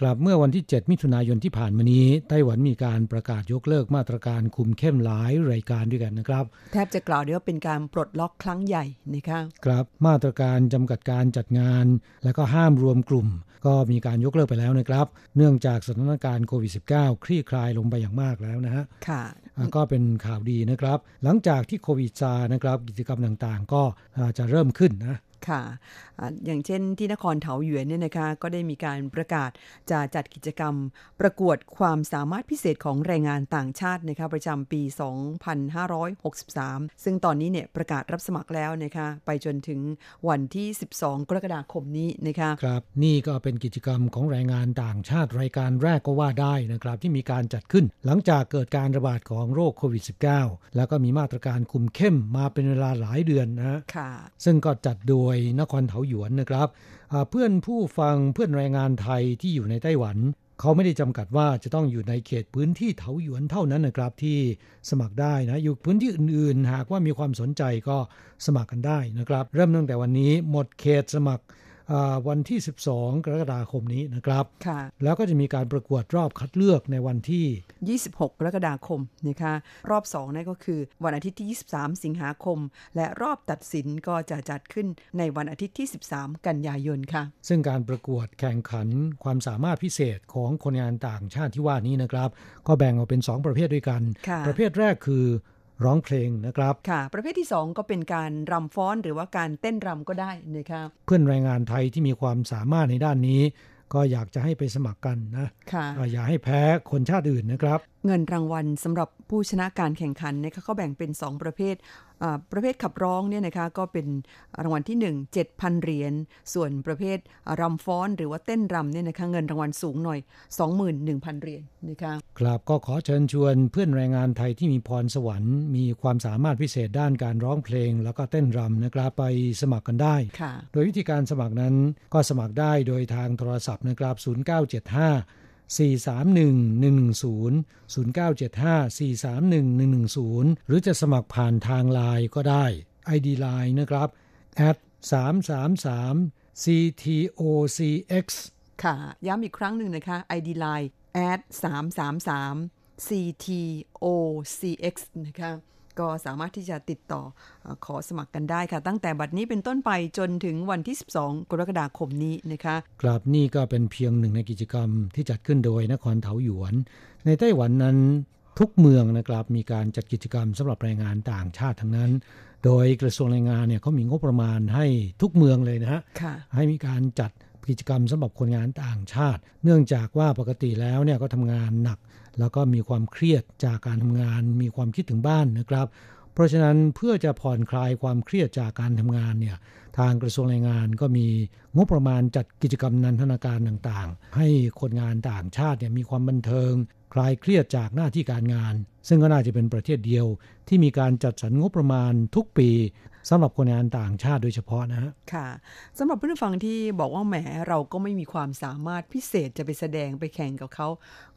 กลับเมื่อวันที่ 7 มิถุนายนที่ผ่านมานี้ ไต้หวันมีการประกาศยกเลิกมาตรการคุมเข้มหลายรายการด้วยกันนะครับ แทบจะกล่าวได้ว่าเป็นการปลดล็อกครั้งใหญ่นะคะครับมาตรการจำกัดการจัดงาน และก็ห้ามรวมกลุ่ม ก็มีการยกเลิกไปแล้วนะครับ เนื่องจากสถานการณ์โควิด -19 คลี่คลายลงไปอย่างมากแล้วนะฮะค่ะอ่าก็เป็นข่าวดีนะครับ หลังจากที่โควิดซานะครับกิจกรรมต่างๆ ก็อ่าจะเริ่มขึ้นนะ ค่ะอ่าอย่างเช่นที่นครเถาหยวนเนี่ยนะคะก็ได้มีการประกาศจะจัดกิจกรรมประกวดความสามารถพิเศษของแรงงานต่างชาตินะคะประจำปี 2563 ซึ่งตอนนี้เนี่ยประกาศรับสมัครแล้วนะคะไปจนถึงวันที่ 12 กรกฎาคมนี้นะคะครับนี่ก็เป็นกิจกรรมของแรงงานต่างชาติรายการแรกก็ว่าได้นะครับที่มีการจัดขึ้น หลังจากเกิดการระบาดของโรคโควิด -19 แล้วก็มีมาตรการคุมเข้มมาเป็นเวลาหลายเดือนนะฮะค่ะซึ่งก็จัดโดยนครเถาหยวนนะครับ เพื่อนผู้ฟังเพื่อนแรงงานไทยที่อยู่ในไต้หวัน เขาไม่ได้จำกัดว่าจะต้องอยู่ในเขตพื้นที่เถาหยวนเท่านั้นนะครับที่สมัครได้นะอยู่พื้นที่อื่นๆ หากว่ามีความสนใจก็สมัครกันได้นะครับ เริ่มตั้งแต่วันนี้หมดเขตสมัครอ่ วันที่ 12 กรกฎาคมนี้นะครับค่ะแล้วก็จะมีการประกวดรอบคัดเลือกในวันที่ 26 กรกฎาคมนะคะ รอบ2นั่นก็คือวันอาทิตย์ที่ 23 สิงหาคม และรอบตัดสินก็จะจัดขึ้นในวันอาทิตย์ที่ 13 กันยายนค่ะ ซึ่งการประกวดแข่งขันความสามารถพิเศษของคนงานต่างชาติที่ว่านี้นะครับ ก็แบ่งออกเป็น 2 ประเภทด้วยกันค่ะประเภทแรกคือ ร้องเพลงนะครับ ค่ะ ประเภทที่ 2 ก็เป็นการรำฟ้อนหรือว่าการเต้นรำก็ได้นะคะเพื่อนแรงงานไทยที่มีความสามารถในด้านนี้ ก็อยากจะให้ไปสมัครกันนะค่ะอ่าอย่าให้แพ้คนชาติอื่นนะครับ เงินรางวัลสำหรับผู้ชนะการแข่งขันนะคะเขาแบ่งเป็น 2 ประเภทอ่าประเภทขับร้องเนี่ยนะคะก็เป็นรางวัลที่ 1 7,000 เหรียญ ส่วนประเภทอ่ารำฟ้อนหรือว่าเต้นรำเนี่ยนะคะเงินรางวัลสูงหน่อย 21,000 เหรียญนะคะครับก็ขอเชิญชวนเพื่อนแรงงานไทยที่มีพรสวรรค์ มีความสามารถพิเศษด้านการร้องเพลง แล้วก็เต้นรำนะครับไปสมัครกันได้ค่ะโดยวิธีการสมัครนั้นก็สมัครได้โดยทางโทรศัพท์นะครับ0975 431 110 0975 431 110 หรือจะสมัครผ่านทางไลน์ก็ได้ ID Line นะครับ at 333 ctocx ค่ะ ย้ำอีกครั้งหนึ่งนะคะ ID Line at 333 ctocx นะคะ ก็สามารถที่จะติดต่อเอ่อขอสมัครกันได้ค่ะ ตั้งแต่บัดนี้เป็นต้นไปจนถึงวันที่ 12 กรกฎาคมนี้นะคะครับนี่ก็เป็นเพียงหนึ่งในกิจกรรมที่จัดขึ้นโดยนครเถาหยวน ในไต้หวันนั้นทุกเมืองนะครับมีการจัดกิจกรรมสำหรับแรงงานต่างชาติทั้งนั้น โดยกระทรวงแรงงานเนี่ยเขามีงบประมาณให้ทุกเมืองเลยนะฮะค่ะให้มีการจัดกิจกรรมสำหรับคนงานต่างชาติ เนื่องจากว่าปกติแล้วเนี่ยก็ทำงานหนัก แล้วก็มีความเครียดจากการทำงาน มีความคิดถึงบ้านนะครับ เพราะฉะนั้นเพื่อจะผ่อนคลายความเครียดจากการทำงานเนี่ยทางกระทรวงแรงงานก็มีงบประมาณจัดกิจกรรมนันทนาการต่างๆ ให้คนงานต่างชาติเนี่ยมีความบันเทิง คลายเครียดจากหน้าที่การงาน ซึ่งก็น่าจะเป็นประเทศเดียว ที่มีการจัดสรรงบประมาณทุกปี สำหรับคนงานต่างชาติโดยเฉพาะนะฮะค่ะสำหรับผู้ฟังที่บอกว่าแหมเราก็ไม่มีความสามารถพิเศษจะไปแสดงไปแข่งกับเขา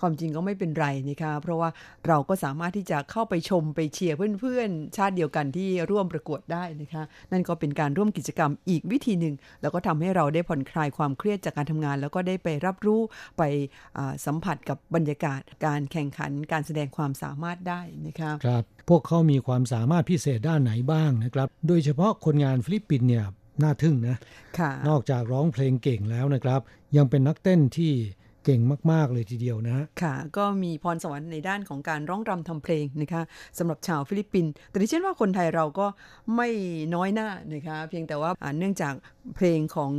ความจริงก็ไม่เป็นไรนะคะ เพราะว่าเราก็สามารถที่จะเข้าไปชมไปเชียร์เพื่อนๆ ชาติเดียวกันที่ร่วมประกวดได้นะคะ นั่นก็เป็นการร่วมกิจกรรมอีกวิธีหนึ่งแล้วก็ทำให้เราได้ผ่อนคลายความเครียดจากการทำงาน แล้วก็ได้ไปรับรู้ไปอ่าสัมผัสกับบรรยากาศการแข่งขันการแสดงความสามารถได้นะคะครับพวกเขามีความสามารถพิเศษด้านไหนบ้างนะครับ โดยเฉพาะคนงานฟิลิปปินส์เนี่ยน่าทึ่งนะค่ะนอกจากร้องเพลงเก่งแล้วนะครับ ยังเป็นนักเต้นที่ เก่งมาก ๆ เลยทีเดียวนะค่ะ ก็มีพรสวรรค์ในด้านของการร้องรำทำเพลงนะคะสำหรับชาวฟิลิปปินส์แต่ดิฉันว่าคนไทยเราก็ไม่น้อยหน้านะคะเพียงแต่ว่าอ่าเนื่องจากเพลงของ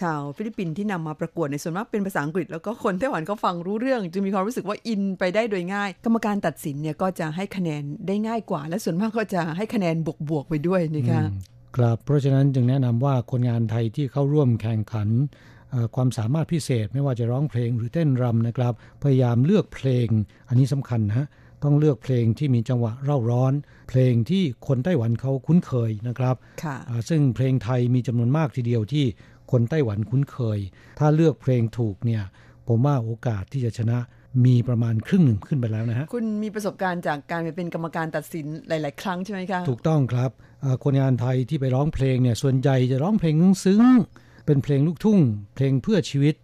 ชาวฟิลิปปินส์ที่นำมาประกวดในส่วนมากเป็นภาษาอังกฤษ แล้วก็คนไต้หวันก็ฟังรู้เรื่อง จึงมีความรู้สึกว่า in ไปได้โดยง่าย กรรมการตัดสินเนี่ยก็จะให้คะแนนได้ง่ายกว่า และส่วนมากก็จะให้คะแนนบวกๆไปด้วยนะคะครับเพราะฉะนั้นจึงแนะนำว่าคนงานไทยที่เข้าร่วมแข่งขันเอ่อ ความสามารถพิเศษไม่ว่าจะร้องเพลงหรือเต้นรำนะครับ พยายามเลือกเพลง อันนี้สำคัญนะฮะต้องเลือกเพลงที่มีจังหวะเร่าร้อน เพลงที่คนไต้หวันเขาคุ้นเคยนะครับค่ะอ่าซึ่งเพลงไทยมีจำนวนมากทีเดียวที่คนไต้หวันคุ้นเคย ถ้าเลือกเพลงถูกเนี่ยผมว่าโอกาสที่จะชนะมีประมาณครึ่งหนึ่งขึ้นไปแล้วนะฮะ คุณมีประสบการณ์จากการไปเป็นกรรมการตัดสินหลาย ๆ ครั้งใช่ไหมคะ ถูกต้องครับเอ่อคนงานไทยที่ไปร้องเพลงเนี่ยส่วนใหญ่จะร้องเพลงซึ้งๆ เป็นเพลงลูกทุ่ง เพลงเพื่อชีวิต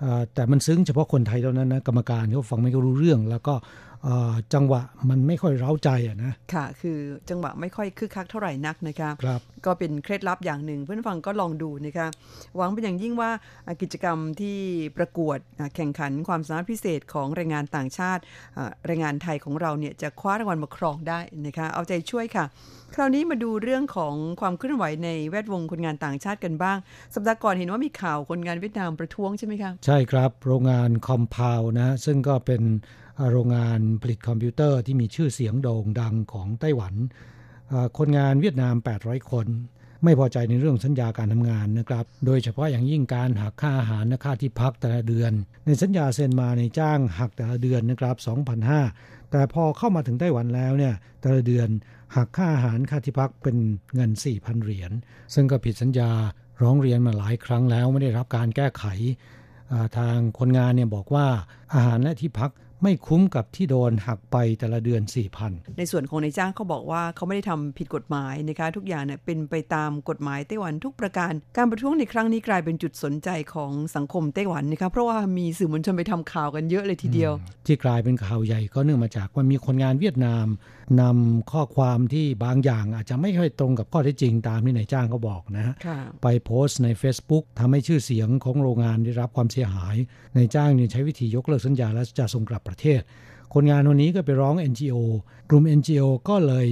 เอ่อแต่มันซึ้งเฉพาะคนไทยเท่านั้นนะกรรมการเขาฟังไม่รู้เรื่อง แล้วก็เอ่อจังหวะมันไม่ค่อยเร้าใจอะนะ ค่ะ คือจังหวะไม่ค่อยคึกคักเท่าไหร่นักนะคะครับ ก็เป็นเคล็ดลับอย่างหนึ่ง เพื่อนฟังก็ลองดูนะคะหวังเป็นอย่างยิ่งว่ากิจกรรมที่ประกวดแข่งขันความสามารถพิเศษของแรงงานต่างชาติแรงงานไทยของเราเนี่ยจะคว้ารางวัลมาครองได้นะคะเอาใจช่วยค่ะ คราวนี้มาดูเรื่องของความเคลื่อนไหวในแวดวงคนงานต่างชาติกันบ้าง สัปดาห์ก่อนเห็นว่ามีข่าวคนงานเวียดนามประท้วงใช่ไหมคะใช่ครับ โรงงานคอมพาวนะซึ่งก็เป็นโรงงานผลิตคอมพิวเตอร์ที่มีชื่อเสียงโด่งดังของไต้หวัน คนงานเวียดนาม 800 คน ไม่พอใจในเรื่องสัญญาการทำงานนะครับ โดยเฉพาะอย่างยิ่งการหักค่าอาหารและค่าที่พักแต่ละเดือน ในสัญญาเซ็นมาในจ้างหักแต่ละเดือนนะครับ2,500 แต่พอเข้ามาถึงไต้หวันแล้วเนี่ยแต่ละเดือนหักค่าอาหารค่าที่พักเป็นเงิน 4,000 เหรียญซึ่งก็ผิดสัญญาร้องเรียนมาหลายครั้งแล้วไม่ได้รับการแก้ไขทางคนงานเนี่ยบอกว่าอาหารและที่พัก ไม่คุ้มกับที่โดนหักไปแต่ละเดือน 4,000 ในส่วนของนายจ้างเขาบอกว่าเขาไม่ได้ทำผิดกฎหมายนะคะทุกอย่างเนี่ยเป็นไปตามกฎหมายไต้หวันทุกประการ การประท้วงในครั้งนี้กลายเป็นจุดสนใจของสังคมไต้หวันนะคะเพราะว่ามีสื่อมวลชนไปทำข่าวกันเยอะเลยทีเดียว ที่กลายเป็นข่าวใหญ่ก็เนื่องมาจากว่ามีคนงานเวียดนามนำข้อความที่บางอย่างอาจจะไม่ค่อยตรงกับข้อเท็จจริงตามที่นายจ้างเขาบอกนะฮะค่ะไปโพสต์ใน Facebook ทำให้ชื่อเสียงของโรงงานได้รับความเสียหายนายจ้างเนี่ยใช้วิธียกเลิกสัญญาและจะส่งกลับประเทศ คนงานวันนี้ก็ไปร้อง NGO กลุ่ม NGO ก็เลย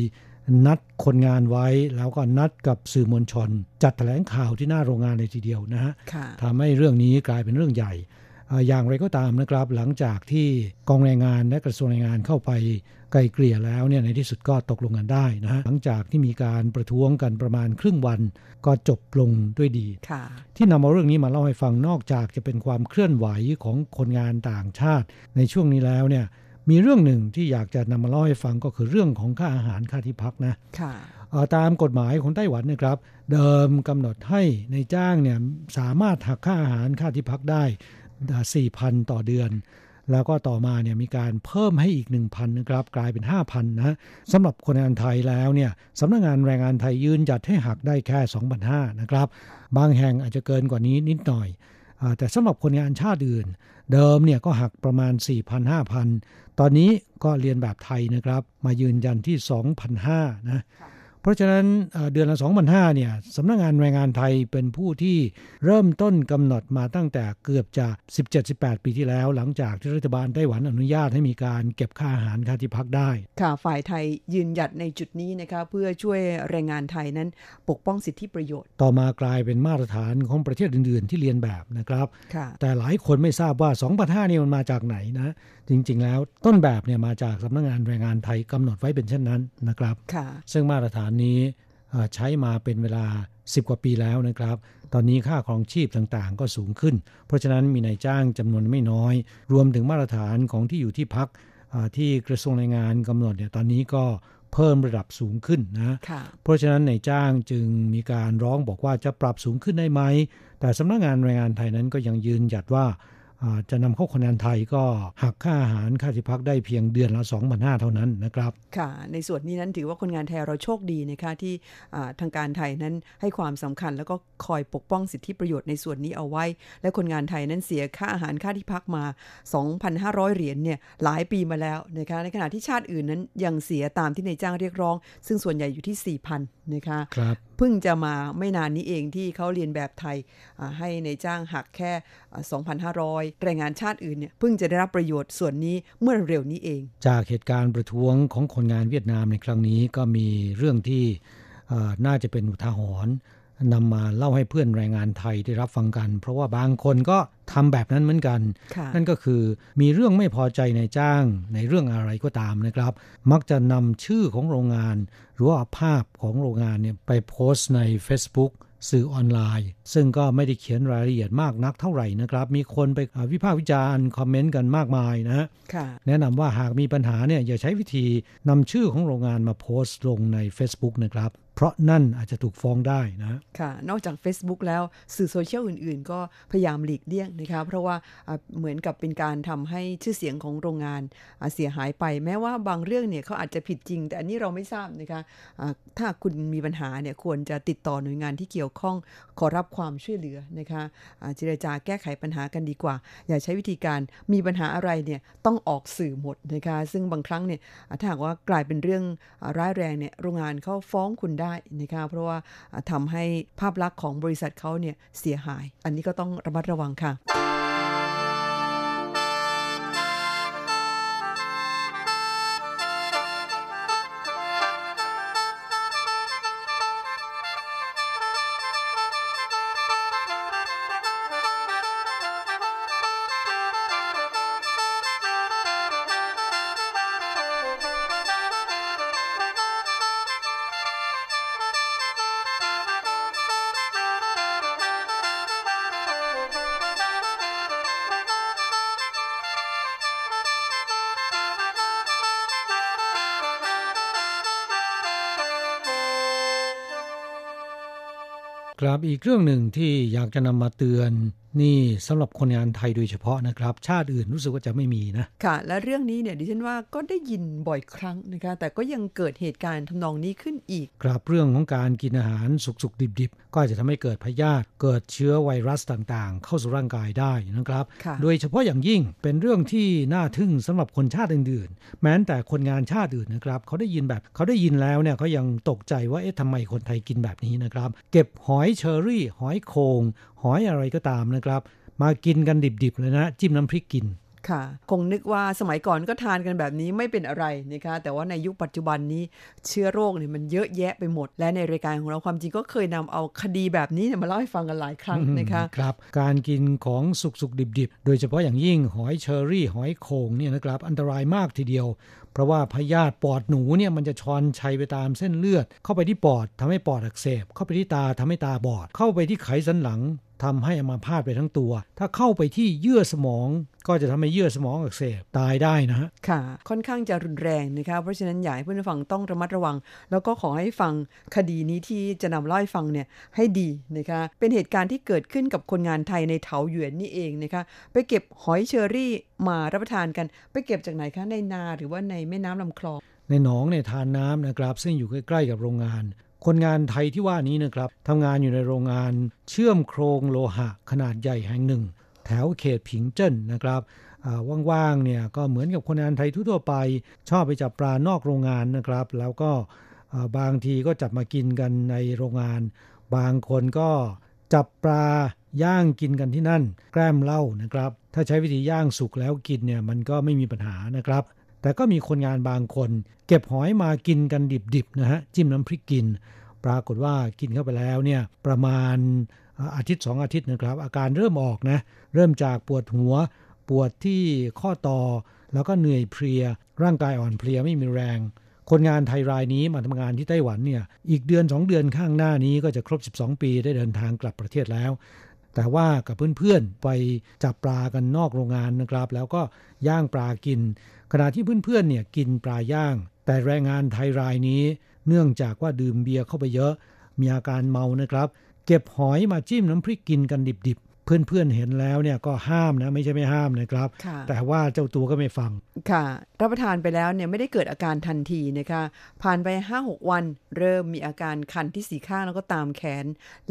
นัดคนงานไว้แล้วก็นัดกับสื่อมวลชน จัดแถลงข่าวที่หน้าโรงงานเลยทีเดียวนะฮะค่ะทำให้เรื่องนี้กลายเป็นเรื่องใหญ่อ่าอย่างไรก็ตามนะครับ หลังจากที่กองแรงงานและกระทรวงแรงงานเข้าไป ไกลเกลี่ยแล้วเนี่ยในที่สุดก็ตกลงกันได้นะฮะหลังจากที่มีการประท้วงกันประมาณครึ่งวัน ก็จบลงด้วยดีค่ะที่นำเอาเรื่องนี้มาเล่าให้ฟังนอกจากจะเป็นความเคลื่อนไหวของคนงานต่างชาติ ในช่วงนี้แล้วเนี่ยมีเรื่องหนึ่งที่อยากจะนำมาเล่าให้ฟังก็คือเรื่องของค่าอาหารค่าที่พักนะค่ะเอ่อตามกฎหมายของไต้หวันนะครับ เดิมกำหนดให้ในจ้างเนี่ยสามารถหักค่าอาหารค่าที่พักได้สี่พันต่อเดือน แล้วก็ต่อมาเนี่ยมีการเพิ่มให้อีก 1,000นะครับกลายเป็น 5,000นะสำหรับคนงานไทยแล้วเนี่ยสำนักงานแรงงานไทยยืนจัดให้หักได้แค่ 2,500นะครับบางแห่งอาจจะเกินกว่านี้นิดหน่อยแต่สำหรับคนงานชาติอื่น เดิมเนี่ยก็หักประมาณ 4,000-5,000 ตอนนี้ก็เรียนแบบไทยนะครับ มายืนยันที่ 2,500นะ เพราะฉะนั้นเอ่อเดือนละ2,500เนี่ยสำนักงานแรงงานไทยเป็นผู้ที่เริ่มต้นกำหนดมาตั้งแต่เกือบจะ 17-18 ปีที่แล้ว หลังจากที่รัฐบาลไต้หวันอนุญาตให้มีการเก็บค่าอาหารค่าที่พักได้ ค่ะฝ่ายไทยยืนหยัดในจุดนี้นะคะเพื่อช่วยแรงงานไทยนั้นปกป้องสิทธิประโยชน์ ต่อมากลายเป็นมาตรฐานของประเทศอื่น ๆ ที่เรียนแบบนะครับค่ะแต่หลายคนไม่ทราบว่า2,500นี่มันมาจากไหนนะจริง ๆ แล้วต้นแบบเนี่ยมาจากสำนักงานแรงงานไทยกำหนดไว้เป็นเช่นนั้นนะครับค่ะซึ่งมาตรฐานนี้เอ่อใช้มาเป็นเวลา 10 กว่าปีแล้วนะครับ ตอนนี้ค่าครองชีพต่างๆ ก็สูงขึ้น เพราะฉะนั้นมีนายจ้างจำนวนไม่น้อย รวมถึงมาตรฐานของที่อยู่ที่พักอ่าที่กระทรวงแรงงานกำหนดเนี่ยตอนนี้ก็เพิ่มระดับสูงขึ้นนะค่ะเพราะฉะนั้นนายจ้างจึงมีการร้องบอกว่าจะปรับสูงขึ้นได้ไหม แต่สำนักงานแรงงานไทยนั้นก็ยังยืนหยัดว่าอ่า จะนำเข้าคนงานไทยก็หักค่าอาหารค่าที่พักได้เพียงเดือนละ 2,500 เท่านั้นนะครับ ค่ะ ในส่วนนี้นั้นถือว่าคนงานไทยเราโชคดีนะคะที่อ่าทางการไทยนั้นให้ความสำคัญ แล้วก็คอยปกป้องสิทธิประโยชน์ในส่วนนี้เอาไว้ และคนงานไทยนั้นเสียค่าอาหารค่าที่พักมา 2,500 เหรียญเนี่ยหลายปีมาแล้วนะคะในขณะที่ชาติอื่นนั้นยังเสียตามที่นายจ้างเรียกร้อง ซึ่งส่วนใหญ่อยู่ที่ 4,000นะคะครับเพิ่งจะมาไม่นานนี้เองที่เขาเรียนแบบไทยให้ในจ้างหักแค่ 2,500 แรงงานชาติอื่นเนี่ยเพิ่งจะได้รับประโยชน์ส่วนนี้เมื่อเร็วนี้เอง จากเหตุการณ์ประท้วงของคนงานเวียดนามในครั้งนี้ก็มีเรื่องที่น่าจะเป็นอุทาหรณ์ นำมาเล่าให้เพื่อนแรงงานไทยได้รับฟังกัน เพราะว่าบางคนก็ทำแบบนั้นเหมือนกันค่ะนั่นก็คือมีเรื่องไม่พอใจในจ้าง ในเรื่องอะไรก็ตามนะครับ มักจะนำชื่อของโรงงาน หรือว่าภาพของโรงงานเนี่ยไปโพสต์ใน Facebook สื่อออนไลน์ ซึ่งก็ไม่ได้เขียนรายละเอียดมากนักเท่าไหร่นะครับ มีคนไปอ่าวิพากษ์วิจารณ์คอมเมนต์กันมากมายนะฮะค่ะแนะนำว่าหากมีปัญหาเนี่ยอย่าใช้วิธีนำชื่อของโรงงานมาโพสต์ลงใน Facebook นะครับ เพราะนั่นอาจจะถูกฟ้องได้นะค่ะ นอกจาก Facebook แล้วสื่อโซเชียลอื่น ๆ ก็พยายามหลีกเลี่ยงนะคะเพราะว่าเหมือนกับเป็นการทำให้ชื่อเสียงของโรงงานเสียหายไป แม้ว่าบางเรื่องเนี่ยเขาอาจจะผิดจริง แต่อันนี้เราไม่ทราบนะคะอ่าถ้าคุณมีปัญหาเนี่ยควรจะติดต่อหน่วยงานที่เกี่ยวข้องขอรับความช่วยเหลือนะคะอ่าเจรจาแก้ไขปัญหากันดีกว่า อย่าใช้วิธีการมีปัญหาอะไรเนี่ยต้องออกสื่อหมดนะคะซึ่งบางครั้งเนี่ยถ้าหากว่ากลายเป็นเรื่องร้ายแรงเนี่ยโรงงานเขาฟ้องคุณได้ได้นะคะเพราะว่าอ่าทำให้ภาพลักษณ์ของบริษัทเขาเนี่ยเสียหาย อันนี้ก็ต้องระมัดระวังค่ะ ครับอีกเรื่องหนึ่งที่อยากจะนำมาเตือน นี่สำหรับคนงานไทยโดยเฉพาะนะครับ ชาติอื่นรู้สึกว่าจะไม่มีนะ ค่ะ และเรื่องนี้เนี่ยดิฉันว่าก็ได้ยินบ่อยครั้งนะคะ แต่ก็ยังเกิดเหตุการณ์ทำนองนี้ขึ้นอีก ครับเรื่องของการกินอาหารสุกๆ ดิบๆ ก็อาจจะทำให้เกิดพยาธิเกิดเชื้อไวรัสต่างๆ เข้าสู่ร่างกายได้นะครับค่ะโดยเฉพาะอย่างยิ่งเป็นเรื่องที่น่าทึ่งสำหรับคนชาติอื่นๆ แม้แต่คนงานชาติอื่นนะครับเขาได้ยินแบบเขาได้ยินแล้วเนี่ยเขายังตกใจว่าเอ๊ะทำไมคนไทยกินแบบนี้นะครับ เก็บหอยเชอรี่ หอยโคง หอยอะไรก็ตามนะครับ มากินกันดิบๆเลยนะ จิ้มน้ำพริกกินค่ะ คงนึกว่าสมัยก่อนก็ทานกันแบบนี้ไม่เป็นอะไรนะคะ แต่ว่าในยุคปัจจุบันนี้เชื้อโรคเนี่ยมันเยอะแยะไปหมด และในรายการของเราความจริงก็เคยนำเอาคดีแบบนี้เนี่ยมาเล่าให้ฟังกันหลายครั้งนะคะครับ การกินของสุกๆดิบๆ โดยเฉพาะอย่างยิ่งหอยเชอรี่ หอยโขงเนี่ยนะครับ อันตรายมากทีเดียว เพราะว่าพยาธิปอดหนูเนี่ยมันจะชอนชัยไปตามเส้นเลือด เข้าไปที่ปอดทำให้ปอดอักเสบ เข้าไปที่ตาทำให้ตาบอด เข้าไปที่ไขสันหลัง ทำให้อัมาพาตไปทั้งตัว ถ้าเข้าไปที่เยื่อสมองก็จะทำให้เยื่อสมองอักเสบตายได้นะฮะค่ะ ค่อนข้างจะรุนแรงนะคะเพราะฉะนั้นอยากให้เพื่อนๆฟังต้องระมัดระวัง แล้วก็ขอให้ฟังคดีนี้ที่จะนำเล่าให้ฟังเนี่ยให้ดีนะคะเป็นเหตุการณ์ที่เกิดขึ้นกับคนงานไทยในเถาหยวนนี่เองนะคะไปเก็บหอยเชอรี่มารับประทานกัน ไปเก็บจากไหนคะในนาหรือว่าในแม่น้ำลำคลองในหนองในทานน้ำนะครับ ซึ่งอยู่ใกล้ๆกับโรงงาน คนงานไทยที่ว่านี้นะครับทำงานอยู่ในโรงงานเชื่อมโครงโลหะขนาดใหญ่แห่งหนึ่ง แถวเขตผิงเจิ้นนะครับว่างๆเนี่ยก็เหมือนกับคนงานไทยทั่วไป ชอบไปจับปลานอกโรงงานนะครับ แล้วก็บางทีก็จับมากินกันในโรงงาน บางคนก็จับปลาย่างกินกันที่นั่น แกล้มเหล้านะครับ ถ้าใช้วิธีย่างสุกแล้วกินเนี่ยมันก็ไม่มีปัญหานะครับ แต่ก็มีคนงานบางคน เก็บหอยมากินกันดิบๆนะฮะจิ้มน้ำพริกกิน ปรากฏว่ากินเข้าไปแล้วเนี่ยประมาณอาทิตย์สองอาทิตย์นะครับ อาการเริ่มออกนะเริ่มจากปวดหัว ปวดที่ข้อต่อ แล้วก็เหนื่อยเพลีย ร่างกายอ่อนเพลียไม่มีแรง คนงานไทยรายนี้มาทำงานที่ไต้หวันเนี่ยอีกเดือน2เดือนข้างหน้านี้ก็จะครบ 12 ปีได้เดินทางกลับประเทศแล้ว แต่ว่ากับเพื่อนๆไปจับปลากันนอกโรงงานนะครับ แล้วก็ย่างปลากิน ขณะที่เพื่อนๆเนี่ยกินปลาย่าง แต่แรงงานไทยรายนี้ เนื่องจากว่าดื่มเบียร์เข้าไปเยอะ มีอาการเมานะครับ เก็บหอยมาจิ้มน้ำพริกกินกันดิบ เพื่อนๆเห็นแล้วเนี่ยก็ห้ามนะไม่ใช่ไม่ห้ามนะครับค่ะแต่ว่าเจ้าตัวก็ไม่ฟัง ค่ะ รับประทานไปแล้วเนี่ยไม่ได้เกิดอาการทันทีนะคะ ผ่านไป 5-6 วัน เริ่มมีอาการคันที่สีข้างแล้วก็ตามแขน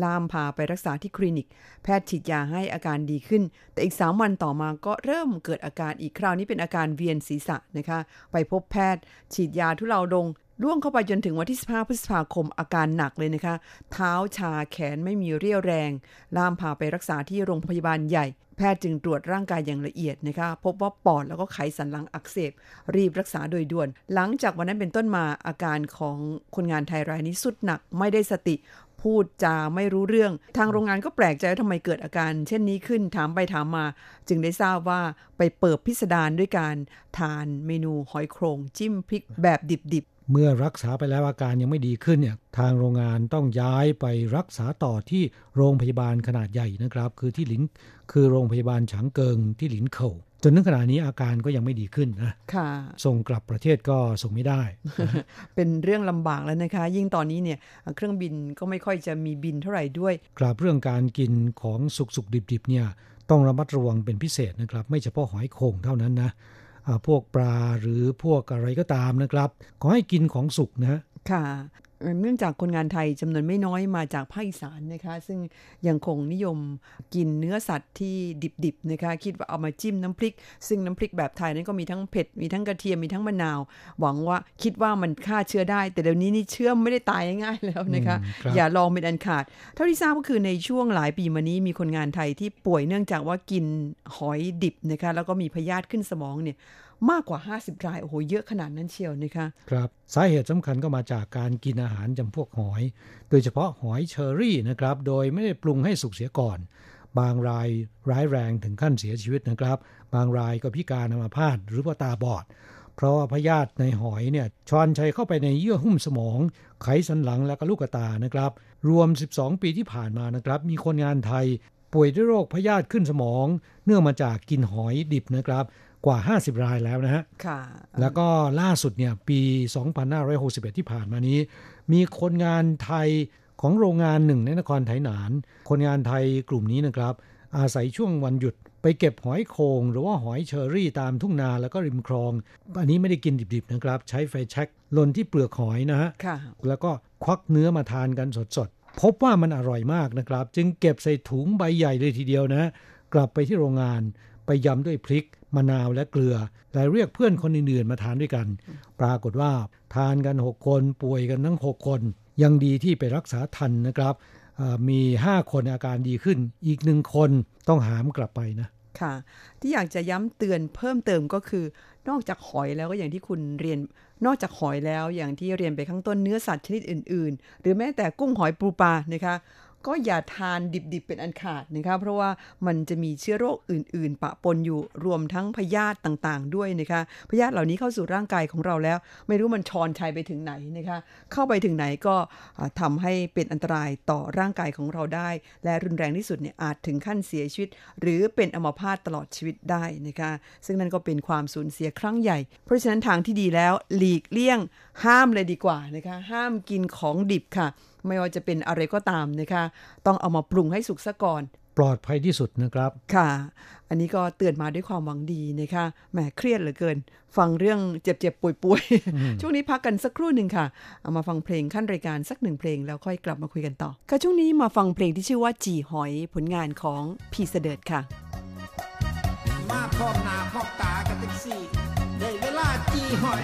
ลามพาไปรักษาที่คลินิก แพทย์ฉีดยาให้อาการดีขึ้น แต่อีก 3 วันต่อมาก็เริ่มเกิดอาการอีกคราวนี้เป็นอาการเวียนศีรษะนะคะ ไปพบแพทย์ฉีดยาทุเลาลง ล่วงเข้าไปจนถึงวันที่ 15 พฤษภาคมอาการหนักเลยนะคะ เท้าชาแขนไม่มีเรี่ยวแรง ล่ามพาไปรักษาที่โรงพยาบาลใหญ่ แพทย์จึงตรวจร่างกายอย่างละเอียดนะคะ พบว่าปอดแล้วก็ไขสันหลังอักเสบ รีบรักษาโดยด่วน หลังจากวันนั้นเป็นต้นมาอาการของคนงานไทยรายนี้สุดหนักไม่ได้สติพูดจาไม่รู้เรื่อง ทางโรงงานก็แปลกใจว่าทำไมเกิดอาการ เช่นนี้ขึ้นถามไปถามมา จึงได้ทราบว่าไปเปิดพิสดารด้วยการทานเมนูหอยโครงจิ้มพริกแบบดิบ เมื่อรักษาไปแล้วอาการยังไม่ดีขึ้นเนี่ยทางโรงงานต้องย้ายไปรักษาต่อที่โรงพยาบาลขนาดใหญ่นะครับ คือที่หลินคือโรงพยาบาลฉางเกิงที่หลินเข่าจนถึงขณะนี้อาการก็ยังไม่ดีขึ้นนะๆค่ะ ส่งกลับประเทศก็ส่งไม่ได้ เป็นเรื่องลำบากแล้วนะคะ ยิ่งตอนนี้เนี่ยเครื่องบินก็ไม่ค่อยจะมีบินเท่าไหร่ด้วยกลับเรื่องการกินของสุกสุกดิบดิบๆเนี่ยต้องระมัดระวังเป็นพิเศษนะครับ ไม่เฉพาะหอยโข่งเท่านั้นนะอ่า พวกปลาหรือพวกอะไรก็ตามนะครับ ขอให้กินของสุกนะค่ะ เนื่องจากคนงานไทยจำนวนไม่น้อยมาจากภาคอีสานนะคะ ซึ่งยังคงนิยมกินเนื้อสัตว์ที่ดิบๆนะคะ คิดว่าเอามาจิ้มน้ำพริก ซึ่งน้ำพริกแบบไทยนั้นก็มีทั้งเผ็ด มีทั้งกระเทียม มีทั้งมะนาว หวังว่าคิดว่ามันฆ่าเชื้อได้ แต่เดี๋ยวนี้นี่เชื้อไม่ได้ตายง่ายๆแล้วนะคะอืมครับอย่าลองเป็นอันขาด เท่าที่ทราบก็คือในช่วงหลายปีมานี้มีคนงานไทยที่ป่วยเนื่องจากว่ากินหอยดิบนะคะ แล้วก็มีพยาธิขึ้นสมองเนี่ย มากกว่า 50 ราย โอ้โห เยอะขนาดนั้นเชียวนะคะ ครับ สาเหตุสำคัญก็มาจากการกินอาหารจำพวกหอย โดยเฉพาะหอยเชอรี่นะครับ โดยไม่ได้ปรุงให้สุกเสียก่อน บางรายร้ายแรงถึงขั้นเสียชีวิตนะครับ บางรายก็พิการอัมาพาตหรือว่าตาบอด เพราะว่าพยาธิในหอยเนี่ยชอนชัยเข้าไปในเยื่อหุ้มสมอง ไขสันหลังและก็ลูกตานะครับ รวม 12 ปีที่ผ่านมานะครับ มีคนงานไทยป่วยด้วยโรคพยาธิขึ้นสมอง เนื่องมาจากกินหอยดิบนะครับ กว่า 50 รายแล้วนะฮะค่ะ แล้วก็ล่าสุดเนี่ยปี 2561 ที่ผ่านมานี้ มีคนงานไทยของโรงงานหนึ่งในนครไถหนาน คนงานไทยกลุ่มนี้นะครับ อาศัยช่วงวันหยุดไปเก็บหอยโขงหรือว่าหอยเชอรี่ตามทุ่งนาแล้วก็ริมคลอง อันนี้ไม่ได้กินดิบๆนะครับ ใช้ไฟแช็กลนที่เปลือกหอยนะฮะค่ะแล้วก็ควักเนื้อมาทานกันสดๆ พบว่ามันอร่อยมากนะครับ จึงเก็บใส่ถุงใบใหญ่เลยทีเดียวนะ กลับไปที่โรงงานไปยำด้วยพริก มะนาวและเกลือและเรียกเพื่อนคนอื่นๆมาทานด้วยกัน ปรากฏว่าทานกัน 6 คนป่วยกันทั้ง 6 คน ยังดีที่ไปรักษาทันนะครับเอ่อมี 5 คนอาการดีขึ้น อีกหนึ่งคนต้องหามกลับไปนะ ค่ะ ที่อยากจะย้ำเตือนเพิ่มเติมก็คือนอกจากหอยแล้วก็อย่างที่คุณเรียน นอกจากหอยแล้วอย่างที่เรียนไปข้างต้นเนื้อสัตว์ชนิดอื่น ๆ หรือแม้แต่กุ้งหอยปูปลานะคะ ก็อย่าทานดิบๆเป็นอันขาดนะคะเพราะว่ามันจะมีเชื้อโรคอื่น ๆ ปะปนอยู่รวมทั้งพยาธิต่างๆ ด้วยนะคะพยาธิเหล่านี้เข้าสู่ร่างกายของเราแล้ว ไม่รู้มันชอนชัยไปถึงไหนนะคะเข้าไปถึงไหนก็อ่าทำให้เป็นอันตรายต่อร่างกายของเราได้ และรุนแรงที่สุดเนี่ยอาจถึงขั้นเสียชีวิต หรือเป็นอัมพาตตลอดชีวิตได้นะคะซึ่งนั่นก็เป็นความสูญเสียครั้งใหญ่ เพราะฉะนั้นทางที่ดีแล้วหลีกเลี่ยงห้ามเลยดีกว่านะคะห้ามกินของดิบค่ะ ไม่ว่าจะเป็นอะไรก็ตามนะคะ ต้องเอามาปรุงให้สุกซะก่อน ปลอดภัยที่สุดนะครับ ค่ะ อันนี้ก็เตือนมาด้วยความหวังดีนะคะแหมเครียดเหลือเกิน ฟังเรื่องเจ็บๆป่วยๆ ช่วงนี้พักกันสักครู่หนึ่งค่ะ เอามาฟังเพลงขั้นรายการสักหนึ่งเพลงแล้วค่อยกลับมาคุยกันต่อ ค่ะช่วงนี้มาฟังเพลงที่ชื่อว่าจีหอยผลงานของพีเสดิร์ดค่ะ มาพร้อมหน้าพร้อมตากันแท็กซี่ได้เวลาจีหอย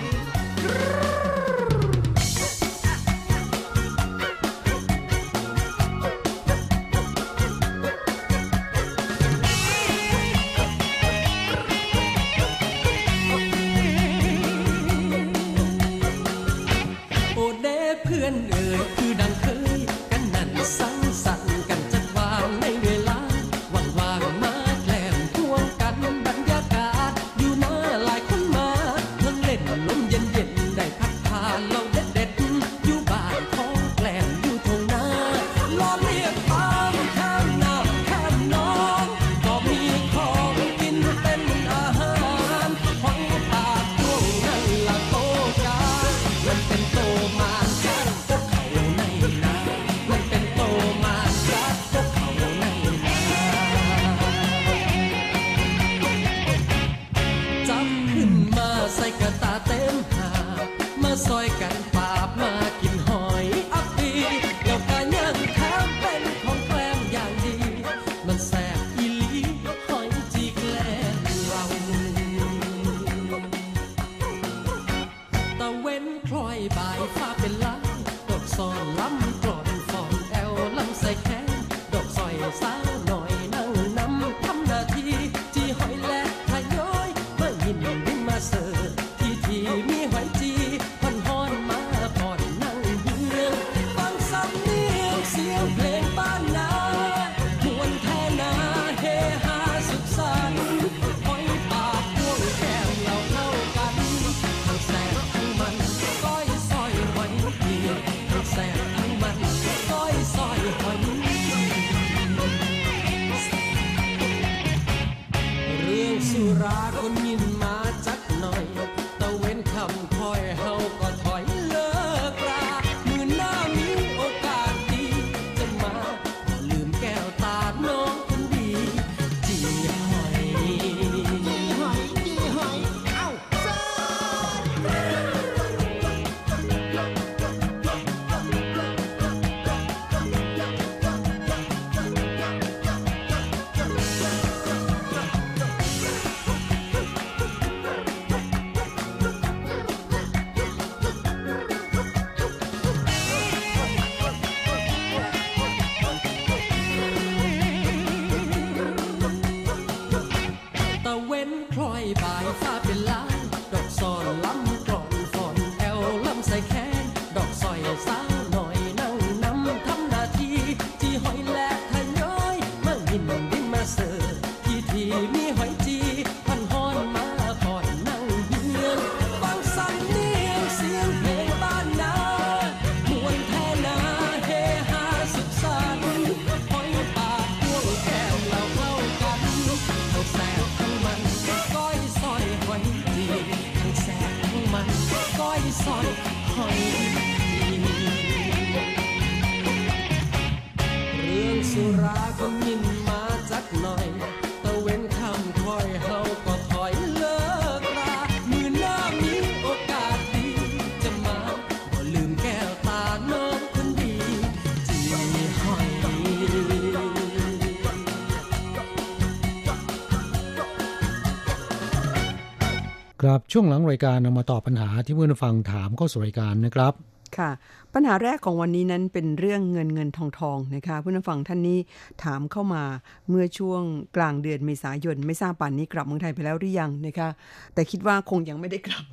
ช่วงหลังรายการนามาตอบปัญหาที่เพื่อนฟังถามเข้าสู่รายการนะครับ ค่ะ ปัญหาแรกของวันนี้นั้นเป็นเรื่องเงินเงินทองทองนะคะเพื่อนฟังท่านนี้ถามเข้ามาเมื่อช่วงกลางเดือนเมษายนไม่ทราบป่านนี้กลับเมืองไทยไปแล้วหรือยังนะคะ แต่คิดว่าคงยังไม่ได้กลับ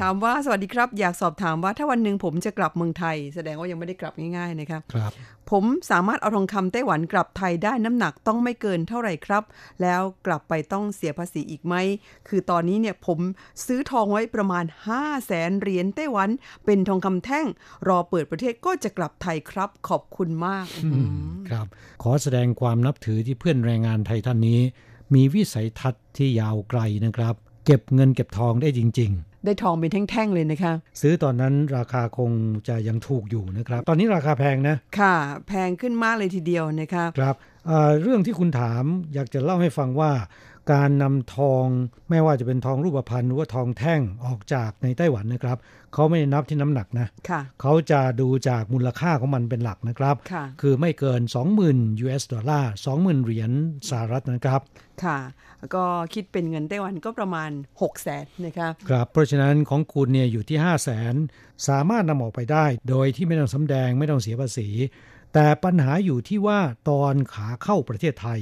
ถามว่าสวัสดีครับ อยากสอบถามว่าถ้าวันหนึ่งผมจะกลับเมืองไทย แสดงว่ายังไม่ได้กลับง่ายๆนะคะครับ ผมสามารถเอาทองคำไต้หวันกลับไทยได้น้ำหนักต้องไม่เกินเท่าไหร่ครับ แล้วกลับไปต้องเสียภาษีอีกไหม คือตอนนี้เนี่ยผมซื้อทองไว้ประมาณ 5 0 0แสนเหรียญไต้หวัน เป็นทองคำแท่ง รอเปิดประเทศก็จะกลับไทยครับ ขอบคุณมากครับ ขอแสดงความนับถือที่เพื่อนแรงงานไทยท่านนี้ มีวิสัยทัศน์ที่ยาวไกลนะครับ เก็บเงินเก็บทองได้จริง ได้ทองเป็นแท่งๆเลยนะคะๆซื้อตอนนั้นราคาคงจะยังถูกอยู่นะครับ ตอนนี้ราคาแพงนะ ค่ะ แพงขึ้นมากเลยทีเดียวนะคะครับเอ่อเรื่องที่คุณถามอยากจะเล่าให้ฟังว่า การนำทองไม่ว่าจะเป็นทองรูปพรรณหรือว่าทองแท่งออกจากในไต้หวันนะครับเขาไม่ได้นับที่น้ำหนักนะค่ะเขาจะดูจากมูลค่าของมันเป็นหลักนะครับค่ะคือไม่เกิน 20,000 US ดอลลาร์20,000 เหรียญสหรัฐนะครับค่ะ ก็คิดเป็นเงินไต้หวันก็ประมาณ 6 0แสนนะคะครับ เพราะฉะนั้นของคุณเนี่ยอยู่ที่ 5 0 0แสนสามารถนำออกไปได้ โดยที่ไม่ต้องสำแดงไม่ต้องเสียภาษี แต่ปัญหาอยู่ที่ว่าตอนขาเข้าประเทศไทย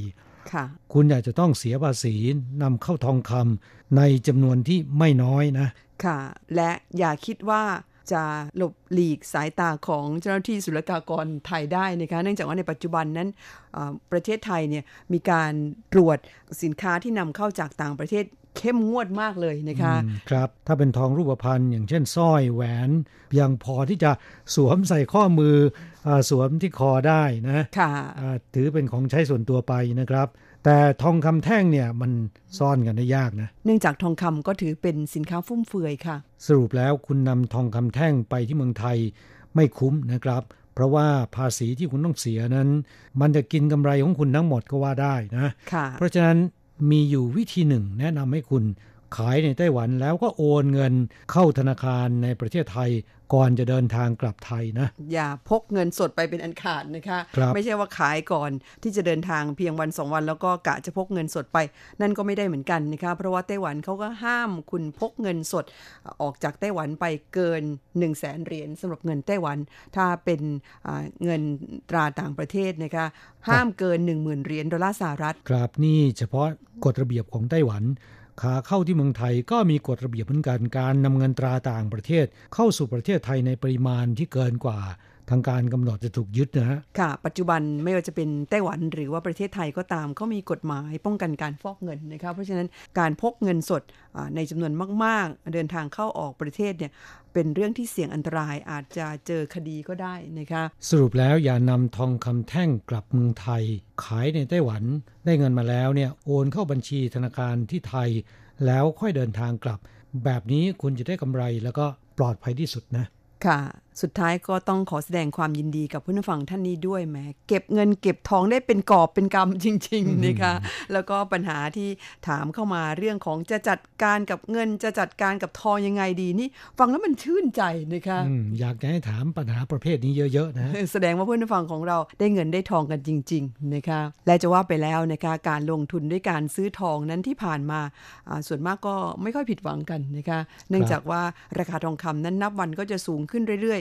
ค่ะคุณอยากจะต้องเสียภาษีนำเข้าทองคำในจำนวนที่ไม่น้อยนะ ค่ะ และอย่าคิดว่าจะหลบหลีกสายตาของเจ้าหน้าที่ศุลกากรไทยได้นะคะเนื่องจากว่าในปัจจุบันนั้นเอ่อประเทศไทยเนี่ยมีการตรวจสินค้าที่นำเข้าจากต่างประเทศ เข้มงวดมากเลยนะคะอืมครับ ถ้าเป็นทองรูปพรรณอย่างเช่นสร้อยแหวน ยังพอที่จะสวมใส่ข้อมืออาสวมที่คอได้นะค่ะอ่าถือเป็นของใช้ส่วนตัวไปนะครับ แต่ทองคำแท่งเนี่ยมันซ่อนกันได้ยากนะ เนื่องจากทองคำก็ถือเป็นสินค้าฟุ่มเฟือยค่ะ สรุปแล้วคุณนำทองคำแท่งไปที่เมืองไทยไม่คุ้มนะครับ เพราะว่าภาษีที่คุณต้องเสียนั้น มันจะกินกำไรของคุณทั้งหมดก็ว่าได้นะค่ะเพราะฉะนั้น มีอยู่วิธีหนึ่งแนะนำให้คุณ ขายในไต้หวันแล้วก็โอนเงินเข้าธนาคารในประเทศไทยก่อนจะเดินทางกลับไทยนะ อย่าพกเงินสดไปเป็นอันขาดนะคะครับไม่ใช่ว่าขายก่อนที่จะเดินทางเพียงวันสองวันแล้วก็กะจะพกเงินสดไป นั่นก็ไม่ได้เหมือนกันนะคะเพราะว่าไต้หวันเขาก็ห้ามคุณพกเงินสดออกจากไต้หวันไปเกิน 1 0 0 0 0แสนเหรียญสำหรับเงินไต้หวัน ถ้าเป็นอ่าเงินตราต่างประเทศนะคะห้ามเกิน 10,000เหรียญดอลลาร์สหรัฐครับนี่เฉพาะกฎระเบียบของไต้หวัน ขาเข้าที่เมืองไทยก็มีกฎระเบียบเหมือนกันการนำเงินตราต่างประเทศเข้าสู่ประเทศไทยในปริมาณที่เกินกว่า ทางการกำหนดจะถูกยึดนะฮะ ค่ะ ปัจจุบันไม่ว่าจะเป็นไต้หวันหรือว่าประเทศไทยก็ตามเขามีกฎหมายป้องกันการฟอกเงินนะคะเพราะฉะนั้นการพกเงินสดอ่าในจำนวนมาก ๆ เดินทางเข้าออกประเทศเนี่ยเป็นเรื่องที่เสี่ยงอันตรายอาจจะเจอคดีก็ได้นะคะสรุปแล้วอย่านำทองคำแท่งกลับเมืองไทย ขายในไต้หวัน ได้เงินมาแล้วเนี่ยโอนเข้าบัญชีธนาคารที่ไทย แล้วค่อยเดินทางกลับ แบบนี้คุณจะได้กำไรแล้วก็ปลอดภัยที่สุดนะ ค่ะสุดท้ายก็ต้องขอแสดงความยินดีกับผู้นฟังท่านนี้ด้วยแหมเก็บเงินเก็บทองได้เป็นกอบเป็นกำจริงๆนะคะแล้วก็ปัญหาที่ถามเข้ามาเรื่องของจะจัดการกับเงินจะจัดการกับทองยังไงดีนี่ ฟังแล้วมันชื่นใจนะคะอืมอยากจะให้ถามปัญหาประเภทนี้เยอะๆนะแสดงว่าเพื่อนผู้ฟังของเราได้เงินได้ทองกันจริง ๆนะคะ และจะว่าไปแล้วนะคะการลงทุนด้วยการซื้อทองนั้นที่ผ่านมาอ่าส่วนมากก็ไม่ค่อยผิดหวังกันนะคะ เนื่องจากว่าราคาทองคำนั้นนับวันก็จะสูงขึ้นเรื่อย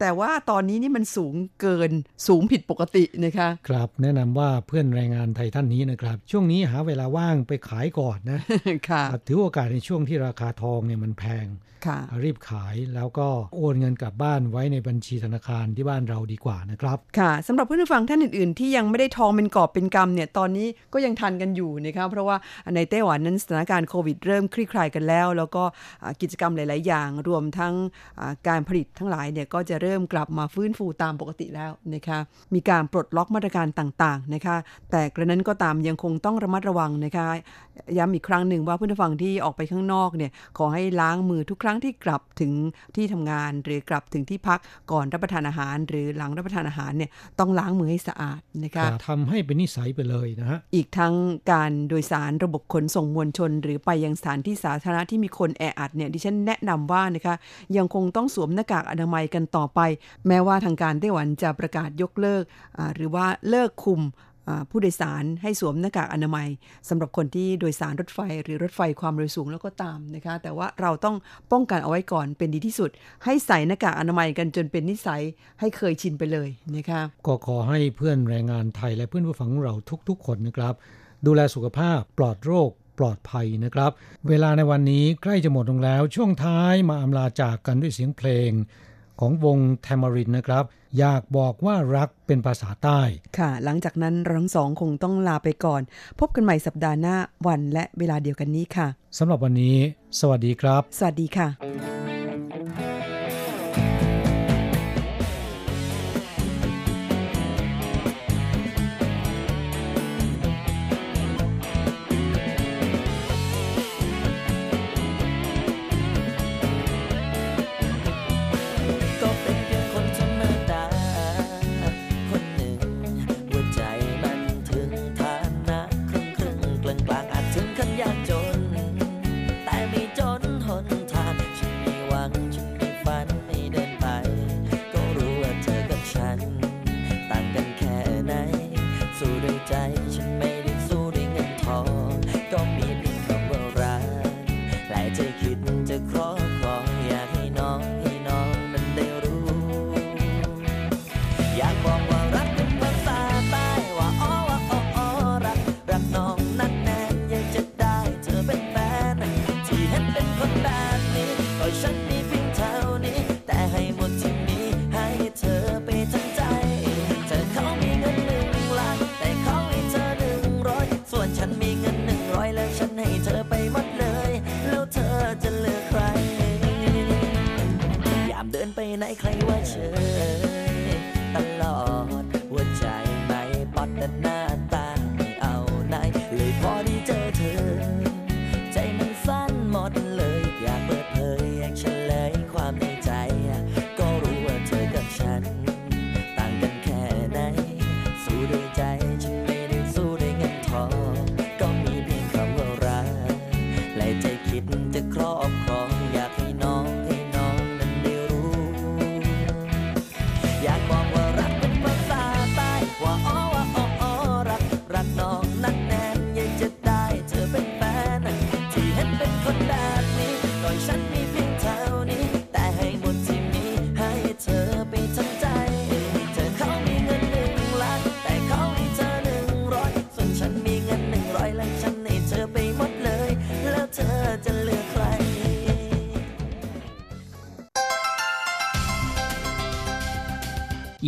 แต่ว่าตอนนี้นี่มันสูงเกินสูงผิดปกตินะคะครับแนะนำว่าเพื่อนแรงงานไทยท่านนี้นะครับ ช่วงนี้หาเวลาว่างไปขายก่อนนะค่ะถือโอกาสในช่วงที่ราคาทองเนี่ยมันแพงค่ะรีบขายแล้วก็โอนเงินกลับบ้านไว้ในบัญชีธนาคารที่บ้านเราดีกว่านะครับ ค่ะสำหรับเพื่อนผู้ฟังท่านอื่นๆ ที่ยังไม่ได้ทองเป็นกอบเป็นกำเนี่ยตอนนี้ก็ยังทันกันอยู่นะคะเพราะว่าในไต้หวันนั้นสถานการณ์โควิดเริ่มคลี่คลายกันแล้ว แล้วก็อ่ากิจกรรมหลาย ๆ อย่างรวมทั้งอ่าการผลิตทั้งหลายเนี่ยก็จะเริ่มกลับมาฟื้นฟูตามปกติแล้วนะคะมีการปลดล็อกมาตรการต่างๆนะคะแต่กระนั้นก็ตามยังคงต้องระมัดระวังนะคะย้ำอีกครั้งหนึ่งว่าเพื่อนผู้ฟังที่ออกไปข้างนอกเนี่ยขอให้ล้างมือทุกครั้งที่กลับถึงที่ทำงาน หรือกลับถึงที่พักก่อนรับประทานอาหาร หรือหลังรับประทานอาหารเนี่ยต้องล้างมือให้สะอาดนะคะทำให้เป็นนิสัยไปเลยนะฮะอีกทั้งการโดยสารระบบขนส่งมวลชน หรือไปยังสถานที่สาธารณะที่มีคนแออัดเนี่ยดิฉันแนะนำว่านะคะยังคงต้องสวมหน้ากากอนามัยกันต่อไป แม้ว่าทางการไต้หวันจะประกาศยกเลิก หรือว่าเลิกคุมผู้โดยสารให้สวมหน้ากากอนามัยสำหรับคนที่โดยสารรถไฟหรือรถไฟความเร็วสูงแล้วก็ตามนะคะ แต่ว่าเราต้องป้องกันเอาไว้ก่อนเป็นดีที่สุด ให้ใส่หน้ากากอนามัยกันจนเป็นนิสัยให้เคยชินไปเลยนะคะก็ขอให้เพื่อนแรงงานไทยและเพื่อนผู้ฟังเราทุกๆ คนนะครับ ดูแลสุขภาพปลอดโรคปลอดภัยนะครับ เวลาในวันนี้ใกล้จะหมดลงแล้ว ช่วงท้ายมาอำลาจากกันด้วยเสียงเพลง ของวงแทมารินนะครับ อยากบอกว่ารักเป็นภาษาใต้ ค่ะ หลังจากนั้นเราทั้งสองคงต้องลาไปก่อน พบกันใหม่สัปดาห์หน้าวันและเวลาเดียวกันนี้ค่ะสำหรับวันนี้ สวัสดีครับ สวัสดีค่ะ